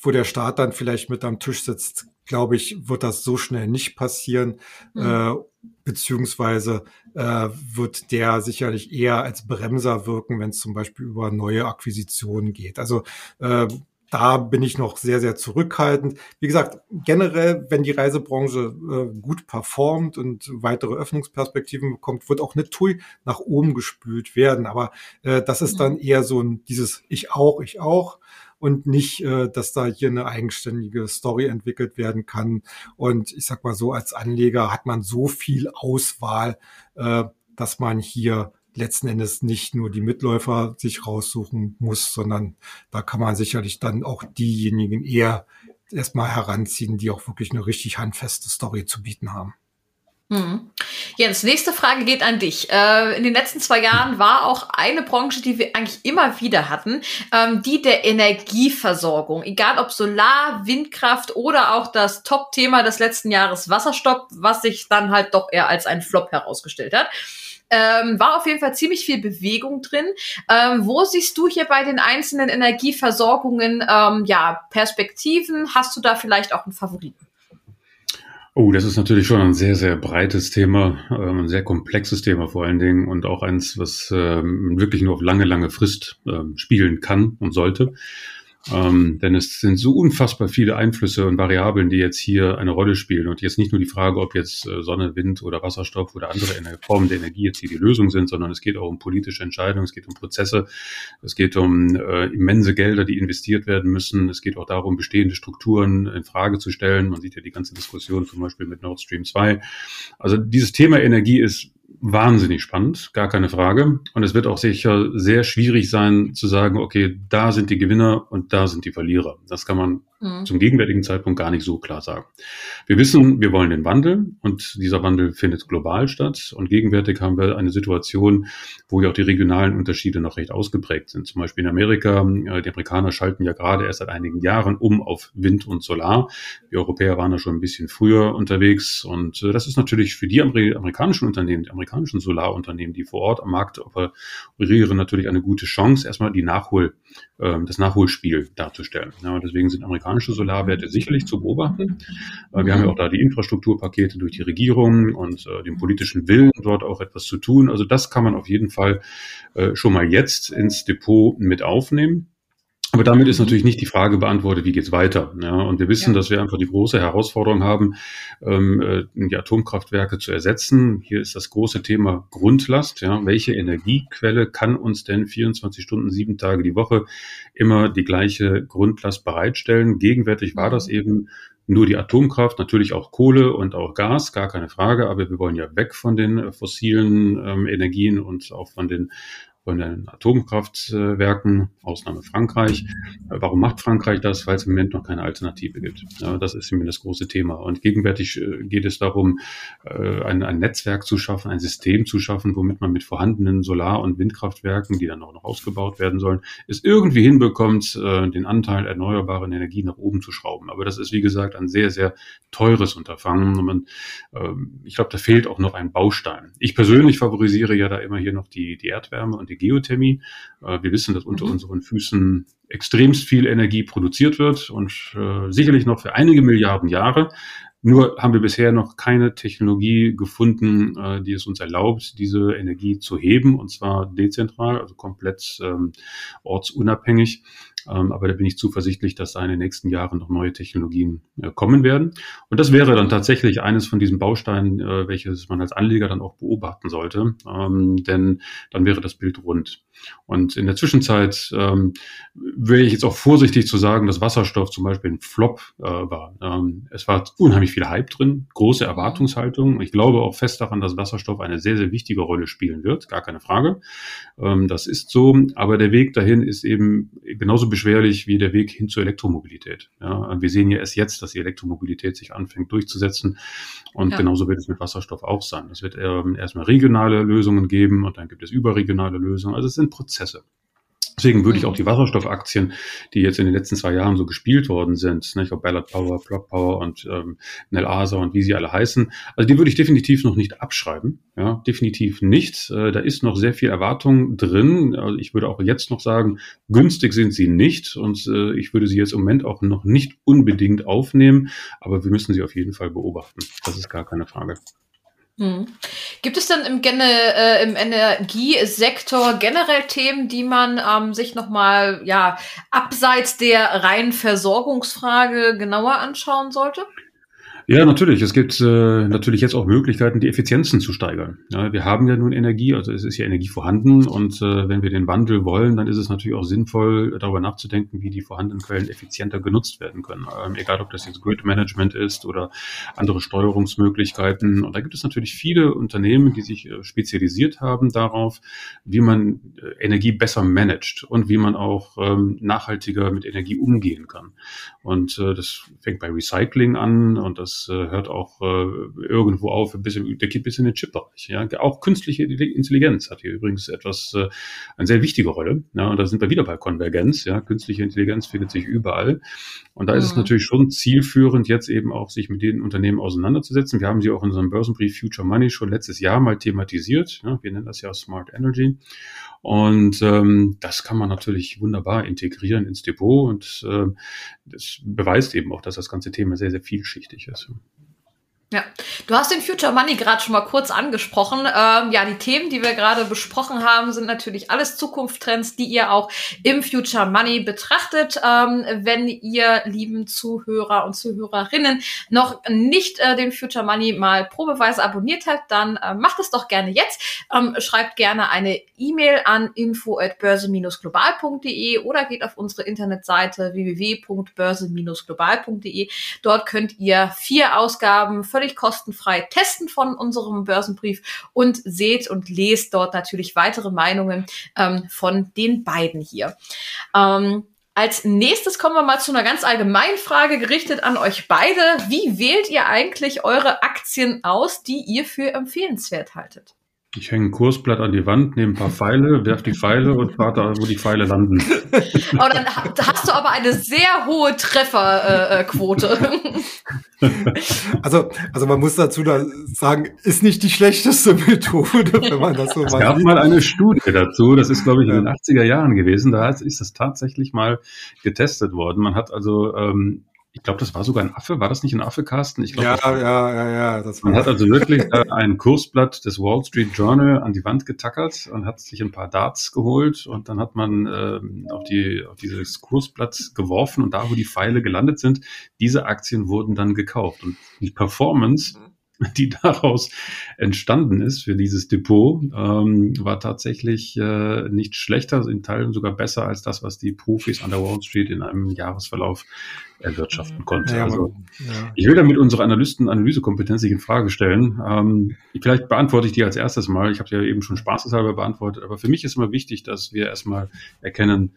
wo der Staat dann vielleicht mit am Tisch sitzt, glaube ich, wird das so schnell nicht passieren. Mhm. Äh, beziehungsweise äh, wird der sicherlich eher als Bremser wirken, wenn es zum Beispiel über neue Akquisitionen geht. Also äh, da bin ich noch sehr, sehr zurückhaltend. Wie gesagt, generell, wenn die Reisebranche äh, gut performt und weitere Öffnungsperspektiven bekommt, wird auch eine TUI nach oben gespült werden. Aber äh, das ist dann eher so ein dieses Ich auch, ich auch und nicht, äh, dass da hier eine eigenständige Story entwickelt werden kann. Und ich sag mal so, als Anleger hat man so viel Auswahl, äh, dass man hier letzten Endes nicht nur die Mitläufer sich raussuchen muss, sondern da kann man sicherlich dann auch diejenigen eher erstmal heranziehen, die auch wirklich eine richtig handfeste Story zu bieten haben. Hm. Jens, nächste Frage geht an dich. Äh, in den letzten zwei Jahren war auch eine Branche, die wir eigentlich immer wieder hatten, ähm, die der Energieversorgung. Egal ob Solar, Windkraft oder auch das Top-Thema des letzten Jahres Wasserstoff, was sich dann halt doch eher als ein Flop herausgestellt hat. Ähm, war auf jeden Fall ziemlich viel Bewegung drin. Ähm, wo siehst du hier bei den einzelnen Energieversorgungen ähm, ja Perspektiven? Hast du da vielleicht auch einen Favoriten? Oh, das ist natürlich schon ein sehr, sehr breites Thema, ähm, ein sehr komplexes Thema vor allen Dingen und auch eins, was ähm, wirklich nur auf lange, lange Frist ähm, spielen kann und sollte. Ähm, denn es sind so unfassbar viele Einflüsse und Variablen, die jetzt hier eine Rolle spielen. Und jetzt nicht nur die Frage, ob jetzt äh, Sonne, Wind oder Wasserstoff oder andere Formen der Energie jetzt hier die Lösung sind, sondern es geht auch um politische Entscheidungen, es geht um Prozesse, es geht um äh, immense Gelder, die investiert werden müssen. Es geht auch darum, bestehende Strukturen in Frage zu stellen. Man sieht ja die ganze Diskussion zum Beispiel mit Nord Stream 2. Also dieses Thema Energie ist wahnsinnig spannend, gar keine Frage. Und es wird auch sicher sehr schwierig sein zu sagen, okay, da sind die Gewinner und da sind die Verlierer. Das kann man mhm. zum gegenwärtigen Zeitpunkt gar nicht so klar sagen. Wir wissen, wir wollen den Wandel und dieser Wandel findet global statt. Und gegenwärtig haben wir eine Situation, wo ja auch die regionalen Unterschiede noch recht ausgeprägt sind. Zum Beispiel in Amerika, äh, die Amerikaner schalten ja gerade erst seit einigen Jahren um auf Wind und Solar. Die Europäer waren da schon ein bisschen früher unterwegs. Und äh, das ist natürlich für die amerikanischen Unternehmen, die amerikanischen Solarunternehmen, die vor Ort am Markt operieren, natürlich eine gute Chance, erstmal die Nachhol, äh, das Nachholspiel darzustellen. Deswegen sind Amerikaner amerikanische Solarwerte sicherlich zu beobachten. Äh, wir haben ja auch da die Infrastrukturpakete durch die Regierung und äh, den politischen Willen, dort auch etwas zu tun. Also das kann man auf jeden Fall äh, schon mal jetzt ins Depot mit aufnehmen. Aber damit ist natürlich nicht die Frage beantwortet, wie geht's weiter. Ja, und wir wissen, ja. dass wir einfach die große Herausforderung haben, ähm, äh, die Atomkraftwerke zu ersetzen. Hier ist das große Thema Grundlast. Ja, welche Energiequelle kann uns denn 24 Stunden, sieben Tage die Woche immer die gleiche Grundlast bereitstellen? Gegenwärtig war das mhm. eben nur die Atomkraft, natürlich auch Kohle und auch Gas, gar keine Frage, aber wir wollen ja weg von den fossilen ähm, Energien und auch von den von den Atomkraftwerken, Ausnahme Frankreich. Warum macht Frankreich das? Weil es im Moment noch keine Alternative gibt. Ja, das ist immer das große Thema. Und gegenwärtig äh, geht es darum, äh, ein, ein, Netzwerk zu schaffen, ein System zu schaffen, womit man mit vorhandenen Solar- und Windkraftwerken, die dann auch noch ausgebaut werden sollen, es irgendwie hinbekommt, äh, den Anteil erneuerbaren Energie nach oben zu schrauben. Aber das ist, wie gesagt, ein sehr, sehr teures Unterfangen. Man, ähm, ich glaube, da fehlt auch noch ein Baustein. Ich persönlich favorisiere ja da immer hier noch die, die Erdwärme und die Geothermie. Äh, wir wissen, dass unter mhm. unseren Füßen extremst viel Energie produziert wird und äh, sicherlich noch für einige Milliarden Jahre. Nur haben wir bisher noch keine Technologie gefunden, äh, die es uns erlaubt, diese Energie zu heben, und zwar dezentral, also komplett ähm, ortsunabhängig. Ähm, aber da bin ich zuversichtlich, dass da in den nächsten Jahren noch neue Technologien äh, kommen werden. Und das wäre dann tatsächlich eines von diesen Bausteinen, äh, welches man als Anleger dann auch beobachten sollte. Ähm, denn dann wäre das Bild rund. Und in der Zwischenzeit ähm, wäre ich jetzt auch vorsichtig zu sagen, dass Wasserstoff zum Beispiel ein Flop äh, war. Es war unheimlich viel Hype drin, große Erwartungshaltung. Ich glaube auch fest daran, dass Wasserstoff eine sehr, sehr wichtige Rolle spielen wird, gar keine Frage. Das ist so, aber der Weg dahin ist eben genauso beschwerlich wie der Weg hin zur Elektromobilität. Ja, wir sehen ja erst jetzt, dass die Elektromobilität sich anfängt durchzusetzen. Und ja. genauso wird es mit Wasserstoff auch sein. Es wird ähm, erstmal regionale Lösungen geben und dann gibt es überregionale Lösungen. Also es sind Prozesse. Deswegen würde ich auch mhm. die Wasserstoffaktien, die jetzt in den letzten zwei Jahren so gespielt worden sind, ne, ich glaube Ballard Power, Plug Power und ähm, Nel Asa und wie sie alle heißen, also die würde ich definitiv noch nicht abschreiben. Ja, definitiv nicht. Äh, da ist noch sehr viel Erwartung drin. Also ich würde auch jetzt noch sagen, günstig sind sie nicht und äh, ich würde sie jetzt im Moment auch noch nicht unbedingt aufnehmen, aber wir müssen sie auf jeden Fall beobachten. Das ist gar keine Frage. Hm. Gibt es denn im, Gene, äh, im Energiesektor generell Themen, die man ähm, sich nochmal ja, abseits der reinen Versorgungsfrage genauer anschauen sollte? Ja, natürlich. Es gibt äh, natürlich jetzt auch Möglichkeiten, die Effizienzen zu steigern. Ja, wir haben ja nun Energie, also es ist ja Energie vorhanden und äh, wenn wir den Wandel wollen, dann ist es natürlich auch sinnvoll, darüber nachzudenken, wie die vorhandenen Quellen effizienter genutzt werden können. Ähm, egal, ob das jetzt Grid Management ist oder andere Steuerungsmöglichkeiten. Und da gibt es natürlich viele Unternehmen, die sich äh, spezialisiert haben darauf, wie man äh, Energie besser managt und wie man auch ähm, nachhaltiger mit Energie umgehen kann. Und äh, das fängt bei Recycling an und das äh, hört auch äh, irgendwo auf, ein bisschen, der geht bis in den Chip-Bereich. Ja? Auch künstliche Intelligenz hat hier übrigens etwas, äh, eine sehr wichtige Rolle. Ja? Und da sind wir wieder bei Konvergenz. Ja? Künstliche Intelligenz findet sich überall. Und da ist es mhm. natürlich schon zielführend, jetzt eben auch sich mit den Unternehmen auseinanderzusetzen. Wir haben sie auch in unserem Börsenbrief Future Money schon letztes Jahr mal thematisiert. Ja? Wir nennen das ja Smart Energy. Und ähm, das kann man natürlich wunderbar integrieren ins Depot und äh, das beweist eben auch, dass das ganze Thema sehr, sehr vielschichtig ist. l'information. Ja, du hast den Future Money gerade schon mal kurz angesprochen. Ähm, ja, die Themen, die wir gerade besprochen haben, sind natürlich alles Zukunftstrends, die ihr auch im Future Money betrachtet. Ähm, wenn ihr, lieben Zuhörer und Zuhörerinnen, noch nicht äh, den Future Money mal probeweise abonniert habt, dann äh, macht es doch gerne jetzt. Ähm, schreibt gerne eine E-Mail an info@börse-global.de oder geht auf unsere Internetseite www.börse-global.de. Dort könnt ihr vier Ausgaben völlig kostenfrei testen von unserem Börsenbrief und seht und lest dort natürlich weitere Meinungen ähm, von den beiden hier. Ähm, als nächstes kommen wir mal zu einer ganz allgemeinen Frage gerichtet an euch beide. Wie wählt ihr eigentlich eure Aktien aus, die ihr für empfehlenswert haltet? Ich hänge ein Kursblatt an die Wand, nehme ein paar Pfeile, werf die Pfeile und warte, wo die Pfeile landen. Aber dann hast du aber eine sehr hohe Trefferquote. also, also man muss dazu da sagen, ist nicht die schlechteste Methode, wenn man das so Es gab mal eine Studie dazu, das ist glaube ich in den 80er Jahren gewesen, da ist das tatsächlich mal getestet worden. Man hat also ähm, ich glaube, das war sogar ein Affe. War das nicht ein Affe, Carsten? Ich glaub, ja, ja, ja, ja. Das man hat also wirklich ein Kursblatt des Wall Street Journal an die Wand getackert und hat sich ein paar Darts geholt und dann hat man äh, auf, die, auf dieses Kursblatt geworfen und da, wo die Pfeile gelandet sind, diese Aktien wurden dann gekauft. Und die Performance die daraus entstanden ist für dieses Depot, ähm, war tatsächlich äh, nicht schlechter, in Teilen sogar besser als das, was die Profis an der Wall Street in einem Jahresverlauf erwirtschaften konnte. Ja, also ja. ich will damit unsere Analysten Analysekompetenz nicht in Frage stellen. Ähm, vielleicht beantworte ich die als erstes mal. Ich habe ja eben schon spaßeshalber beantwortet, aber für mich ist immer wichtig, dass wir erstmal erkennen,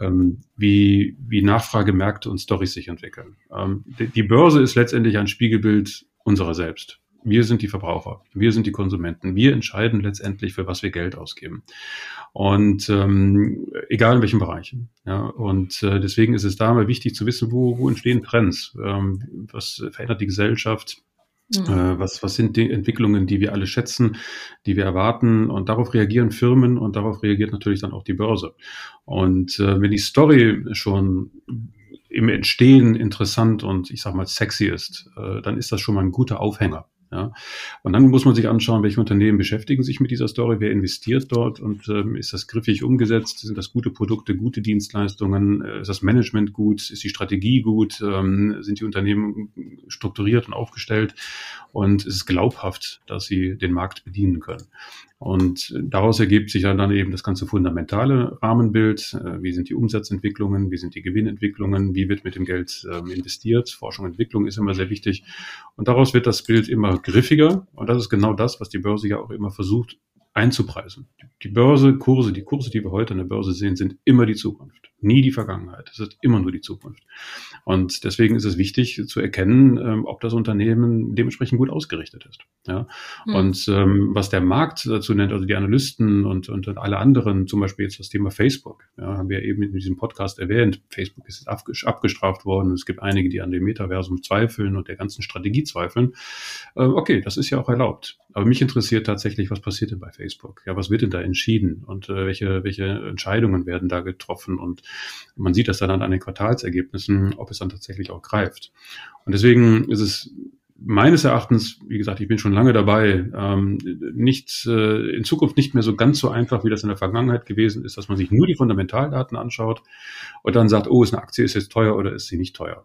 ähm, wie, wie Nachfragemärkte und Storys sich entwickeln. Ähm, die, die Börse ist letztendlich ein Spiegelbild unserer selbst. Wir sind die Verbraucher, wir sind die Konsumenten, wir entscheiden letztendlich, für was wir Geld ausgeben. Und ähm, egal in welchen Bereichen. Ja, und äh, deswegen ist es da mal wichtig zu wissen, wo, wo entstehen Trends, ähm, was verändert die Gesellschaft, Mhm. Äh, was, was sind die Entwicklungen, die wir alle schätzen, die wir erwarten? Und darauf reagieren Firmen und darauf reagiert natürlich dann auch die Börse. Und äh, wenn die Story schon im Entstehen interessant und ich sag mal sexy ist, äh, dann ist das schon mal ein guter Aufhänger. Ja. Und dann muss man sich anschauen, welche Unternehmen beschäftigen sich mit dieser Story, wer investiert dort und ähm, ist das griffig umgesetzt, sind das gute Produkte, gute Dienstleistungen, äh, ist das Management gut, ist die Strategie gut, ähm, sind die Unternehmen strukturiert und aufgestellt und ist es glaubhaft, dass sie den Markt bedienen können. Und daraus ergibt sich dann, eben das ganze fundamentale Rahmenbild. Äh, wie sind die Umsatzentwicklungen? Wie sind die Gewinnentwicklungen? Wie wird mit dem Geld ähm, investiert? Forschung und Entwicklung ist immer sehr wichtig. Und daraus wird das Bild immer griffiger. Und das ist genau das, was die Börse ja auch immer versucht einzupreisen. Die Börse, Kurse, die Kurse, die wir heute an der Börse sehen, sind immer die Zukunft, nie die Vergangenheit. Es ist immer nur die Zukunft. Und deswegen ist es wichtig zu erkennen, ähm, ob das Unternehmen dementsprechend gut ausgerichtet ist. Ja? Mhm. Und ähm, was der Markt dazu nennt, also die Analysten und, und, und alle anderen, zum Beispiel jetzt das Thema Facebook, ja, haben wir eben in diesem Podcast erwähnt. Facebook ist abgestraft worden. Es gibt einige, die an dem Metaversum zweifeln und der ganzen Strategie zweifeln. Äh, okay, das ist ja auch erlaubt. Aber mich interessiert tatsächlich, was passiert denn bei Facebook? Ja, was wird denn da entschieden und äh, welche, welche Entscheidungen werden da getroffen? Und man sieht das dann an den Quartalsergebnissen, ob es dann tatsächlich auch greift. Und deswegen ist es meines Erachtens, wie gesagt, ich bin schon lange dabei, ähm, nicht äh, in Zukunft nicht mehr so ganz so einfach, wie das in der Vergangenheit gewesen ist, dass man sich nur die Fundamentaldaten anschaut und dann sagt, oh, ist eine Aktie ist jetzt teuer oder ist sie nicht teuer.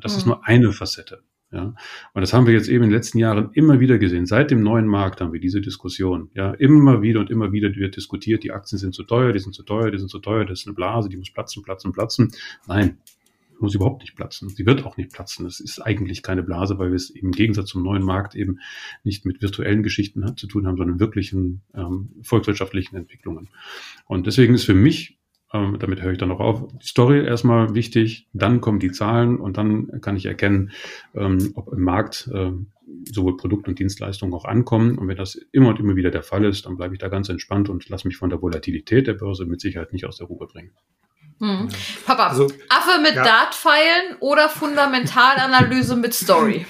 Das mhm. ist nur eine Facette. Ja, und das haben wir jetzt eben in den letzten Jahren immer wieder gesehen. Seit dem neuen Markt haben wir diese Diskussion. Ja, immer wieder und immer wieder wird diskutiert, die Aktien sind zu teuer, die sind zu teuer, die sind zu teuer, das ist eine Blase, die muss platzen, platzen, platzen. Nein, muss überhaupt nicht platzen. Sie wird auch nicht platzen. Es ist eigentlich keine Blase, weil wir es im Gegensatz zum neuen Markt eben nicht mit virtuellen Geschichten zu tun haben, sondern wirklichen ähm, volkswirtschaftlichen Entwicklungen. Und deswegen ist für mich ähm, damit höre ich dann noch auf. Die Story erstmal wichtig, dann kommen die Zahlen und dann kann ich erkennen, ähm, ob im Markt äh, sowohl Produkt und Dienstleistungen auch ankommen. Und wenn das immer und immer wieder der Fall ist, dann bleibe ich da ganz entspannt und lasse mich von der Volatilität der Börse mit Sicherheit nicht aus der Ruhe bringen. Hm. Papa, also, Affe mit ja. Dartpfeilen oder Fundamentalanalyse mit Story?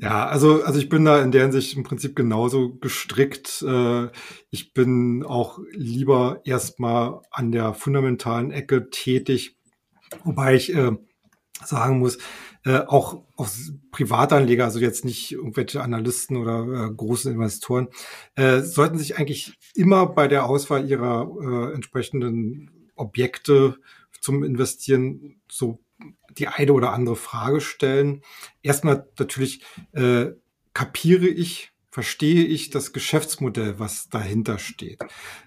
Ja, also, also ich bin da in der Hinsicht im Prinzip genauso gestrickt. Äh, ich bin auch lieber erstmal an der fundamentalen Ecke tätig, wobei ich äh, sagen muss, äh, auch aus Privatanleger, also jetzt nicht irgendwelche Analysten oder äh, große Investoren, äh, sollten sich eigentlich immer bei der Auswahl ihrer äh, entsprechenden Objekte zum Investieren so die eine oder andere Frage stellen. Erstmal natürlich äh, kapiere ich, verstehe ich das Geschäftsmodell, was dahinter steht.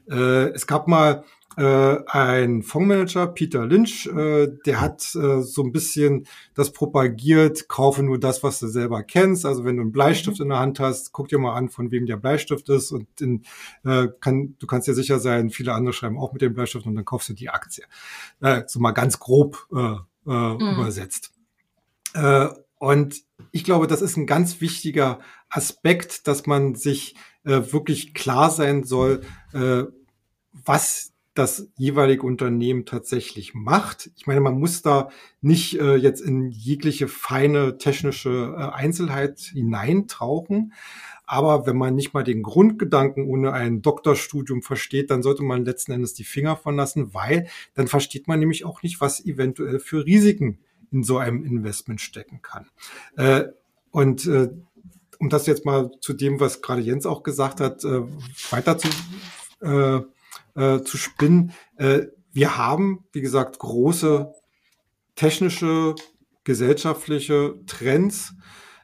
Äh, es gab mal äh, ein Fondsmanager, Peter Lynch, äh, der hat äh, so ein bisschen das propagiert, kaufe nur das, was du selber kennst. Also wenn du einen Bleistift in der Hand hast, guck dir mal an, von wem der Bleistift ist und in, äh, kann, du kannst dir sicher sein, viele andere schreiben auch mit dem Bleistift und dann kaufst du die Aktie. Äh, so mal ganz grob äh, äh, mhm. übersetzt. Äh, Und ich glaube, das ist ein ganz wichtiger Aspekt, dass man sich äh, wirklich klar sein soll, äh, was das jeweilige Unternehmen tatsächlich macht. Ich meine, man muss da nicht äh, jetzt in jegliche feine technische äh, Einzelheit hineintauchen. Aber wenn man nicht mal den Grundgedanken ohne ein Doktorstudium versteht, dann sollte man letzten Endes die Finger von lassen, weil dann versteht man nämlich auch nicht, was eventuell für Risiken in so einem Investment stecken kann. Äh, und äh, um das jetzt mal zu dem, was gerade Jens auch gesagt hat, äh, weiter zu zu spinnen. Wir haben, wie gesagt, große technische, gesellschaftliche Trends.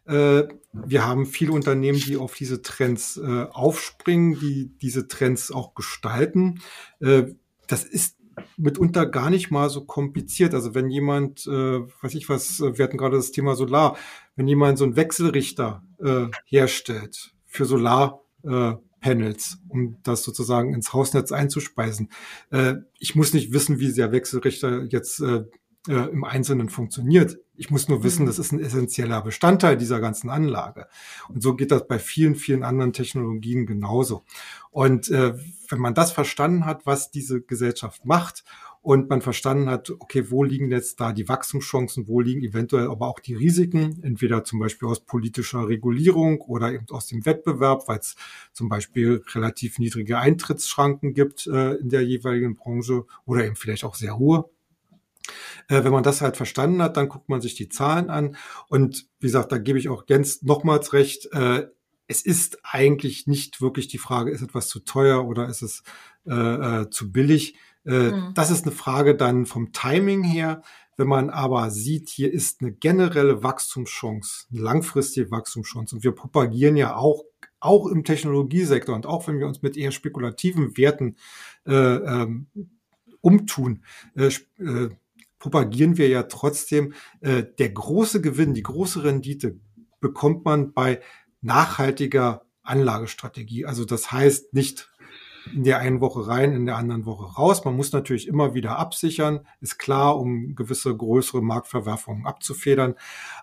Äh, wir haben viele Unternehmen, die auf diese Trends äh, aufspringen, die diese Trends auch gestalten. Äh, das ist mitunter gar nicht mal so kompliziert. Also wenn jemand, äh, weiß ich was, wir hatten gerade das Thema Solar, wenn jemand so einen Wechselrichter äh, herstellt für Solar, äh, um das sozusagen ins Hausnetz einzuspeisen. Äh, ich muss nicht wissen, wie der Wechselrichter jetzt äh, äh, im Einzelnen funktioniert. Ich muss nur wissen, mhm. das ist ein essentieller Bestandteil dieser ganzen Anlage. Und so geht das bei vielen, vielen anderen Technologien genauso. Und äh, wenn man das verstanden hat, was diese Gesellschaft macht und man verstanden hat, okay, wo liegen jetzt da die Wachstumschancen, wo liegen eventuell aber auch die Risiken, entweder zum Beispiel aus politischer Regulierung oder eben aus dem Wettbewerb, weil es zum Beispiel relativ niedrige Eintrittsschranken gibt äh, in der jeweiligen Branche oder eben vielleicht auch sehr hohe. Äh, wenn man das halt verstanden hat, dann guckt man sich die Zahlen an und wie gesagt, da gebe ich auch Jens nochmals recht, äh, es ist eigentlich nicht wirklich die Frage, ist etwas zu teuer oder ist es äh, zu billig, mhm. Das ist eine Frage dann vom Timing her. Wenn man aber sieht, hier ist eine generelle Wachstumschance, eine langfristige Wachstumschance. Und wir propagieren ja auch, auch im Technologiesektor und auch wenn wir uns mit eher spekulativen Werten äh, ähm, umtun, äh, äh, propagieren wir ja trotzdem, äh, der große Gewinn, die große Rendite bekommt man bei nachhaltiger Anlagestrategie. Also das heißt nicht in der einen Woche rein, in der anderen Woche raus. Man muss natürlich immer wieder absichern, ist klar, um gewisse größere Marktverwerfungen abzufedern.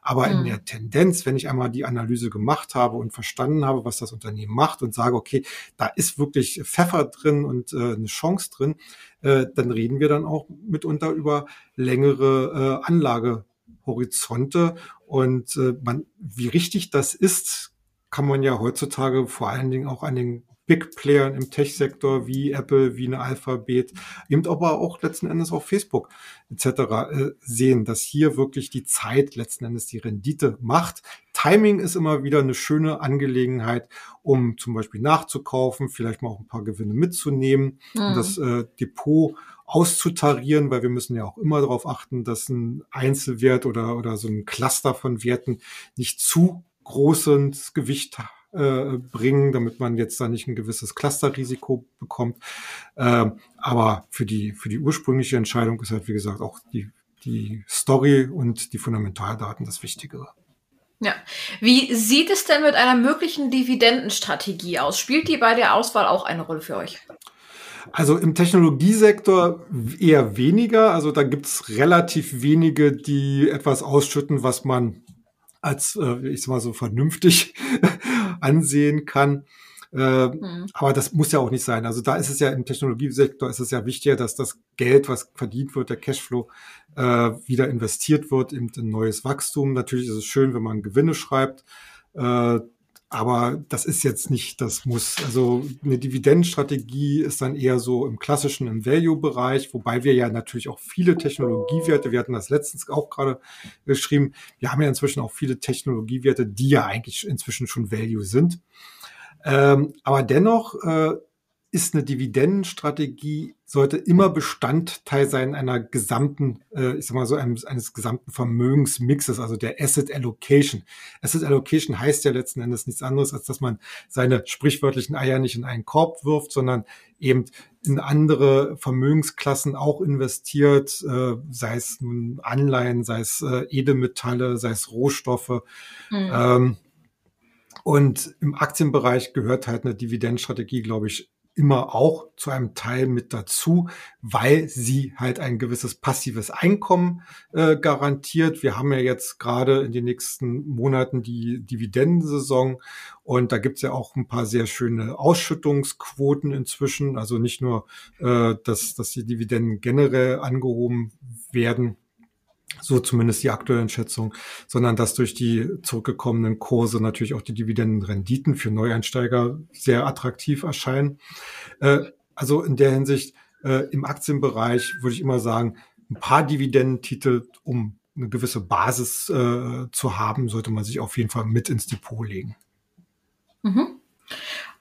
Aber mhm. in der Tendenz, wenn ich einmal die Analyse gemacht habe und verstanden habe, was das Unternehmen macht und sage, okay, da ist wirklich Pfeffer drin und äh, eine Chance drin, äh, dann reden wir dann auch mitunter über längere äh, Anlagehorizonte. Und äh, man, wie richtig das ist, kann man ja heutzutage vor allen Dingen auch an den Big Playern im Tech-Sektor wie Apple, wie eine Alphabet, eben aber auch letzten Endes auf Facebook etc. Äh, sehen, dass hier wirklich die Zeit letzten Endes die Rendite macht. Timing ist immer wieder eine schöne Angelegenheit, um zum Beispiel nachzukaufen, vielleicht mal auch ein paar Gewinne mitzunehmen, mhm. um das äh, Depot auszutarieren, weil wir müssen ja auch immer darauf achten, dass ein Einzelwert oder, oder so ein Cluster von Werten nicht zu großes Gewicht hat äh, bringen, damit man jetzt da nicht ein gewisses Clusterrisiko bekommt. Ähm, aber für die, für die ursprüngliche Entscheidung ist halt, wie gesagt, auch die, die Story und die Fundamentaldaten das Wichtigere. Ja. Wie sieht es denn mit einer möglichen Dividendenstrategie aus? Spielt die bei der Auswahl auch eine Rolle für euch? Also im Technologiesektor eher weniger. Also da gibt's relativ wenige, die etwas ausschütten, was man als, äh, ich sag mal so, vernünftig ansehen kann. Äh, mhm. Aber das muss ja auch nicht sein. Also da ist es ja im Technologiesektor ist es ja wichtiger, dass das Geld, was verdient wird, der Cashflow, äh, wieder investiert wird in, in neues Wachstum. Natürlich ist es schön, wenn man Gewinne schreibt. Äh, aber das ist jetzt nicht das Muss. Also eine Dividendenstrategie ist dann eher so im klassischen, im Value-Bereich, wobei wir ja natürlich auch viele Technologiewerte, wir hatten das letztens auch gerade geschrieben, wir haben ja inzwischen auch viele Technologiewerte, die ja eigentlich inzwischen schon Value sind. Ähm, aber dennoch äh, ist eine Dividendenstrategie, sollte immer Bestandteil sein einer gesamten, äh, ich sag mal so, eines, eines gesamten Vermögensmixes, also der Asset Allocation. Asset Allocation heißt ja letzten Endes nichts anderes, als dass man seine sprichwörtlichen Eier nicht in einen Korb wirft, sondern eben in andere Vermögensklassen auch investiert, äh, sei es nun Anleihen, sei es äh, Edelmetalle, sei es Rohstoffe. Mhm. Ähm, und im Aktienbereich gehört halt eine Dividendenstrategie, glaube ich, immer auch zu einem Teil mit dazu, weil sie halt ein gewisses passives Einkommen äh, garantiert. Wir haben ja jetzt gerade in den nächsten Monaten die Dividendensaison und da gibt's ja auch ein paar sehr schöne Ausschüttungsquoten inzwischen. Also nicht nur, äh, dass, dass die Dividenden generell angehoben werden, so zumindest die aktuellen Schätzungen, sondern dass durch die zurückgekommenen Kurse natürlich auch die Dividendenrenditen für Neueinsteiger sehr attraktiv erscheinen. Äh, also in der Hinsicht äh, im Aktienbereich würde ich immer sagen, ein paar Dividendentitel, um eine gewisse Basis äh, zu haben, sollte man sich auf jeden Fall mit ins Depot legen. Mhm.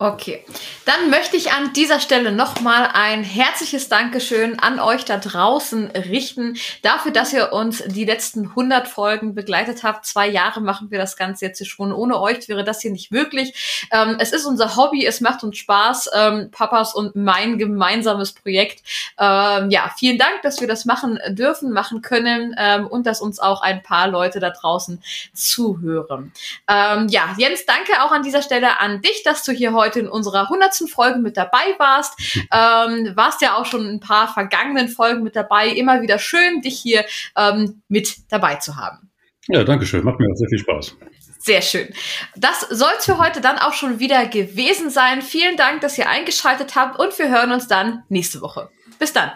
Okay, dann möchte ich an dieser Stelle nochmal ein herzliches Dankeschön an euch da draußen richten, dafür, dass ihr uns die letzten 100 Folgen begleitet habt. Zwei Jahre machen wir das Ganze jetzt schon. Ohne euch wäre das hier nicht möglich. Ähm, es ist unser Hobby, es macht uns Spaß, ähm, Papas und mein gemeinsames Projekt. Ähm, ja, vielen Dank, dass wir das machen dürfen, machen können ähm, und dass uns auch ein paar Leute da draußen zuhören. Ähm, ja, Jens, danke auch an dieser Stelle an dich, dass du hier heute heute in unserer hundertsten Folge mit dabei warst. Ähm, warst ja auch schon ein paar vergangenen Folgen mit dabei. Immer wieder schön, dich hier ähm, mit dabei zu haben. Ja, danke schön. Macht mir auch sehr viel Spaß. Sehr schön. Das soll es für heute dann auch schon wieder gewesen sein. Vielen Dank, dass ihr eingeschaltet habt und wir hören uns dann nächste Woche. Bis dann.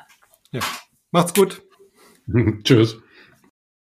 Ja, macht's gut. Tschüss.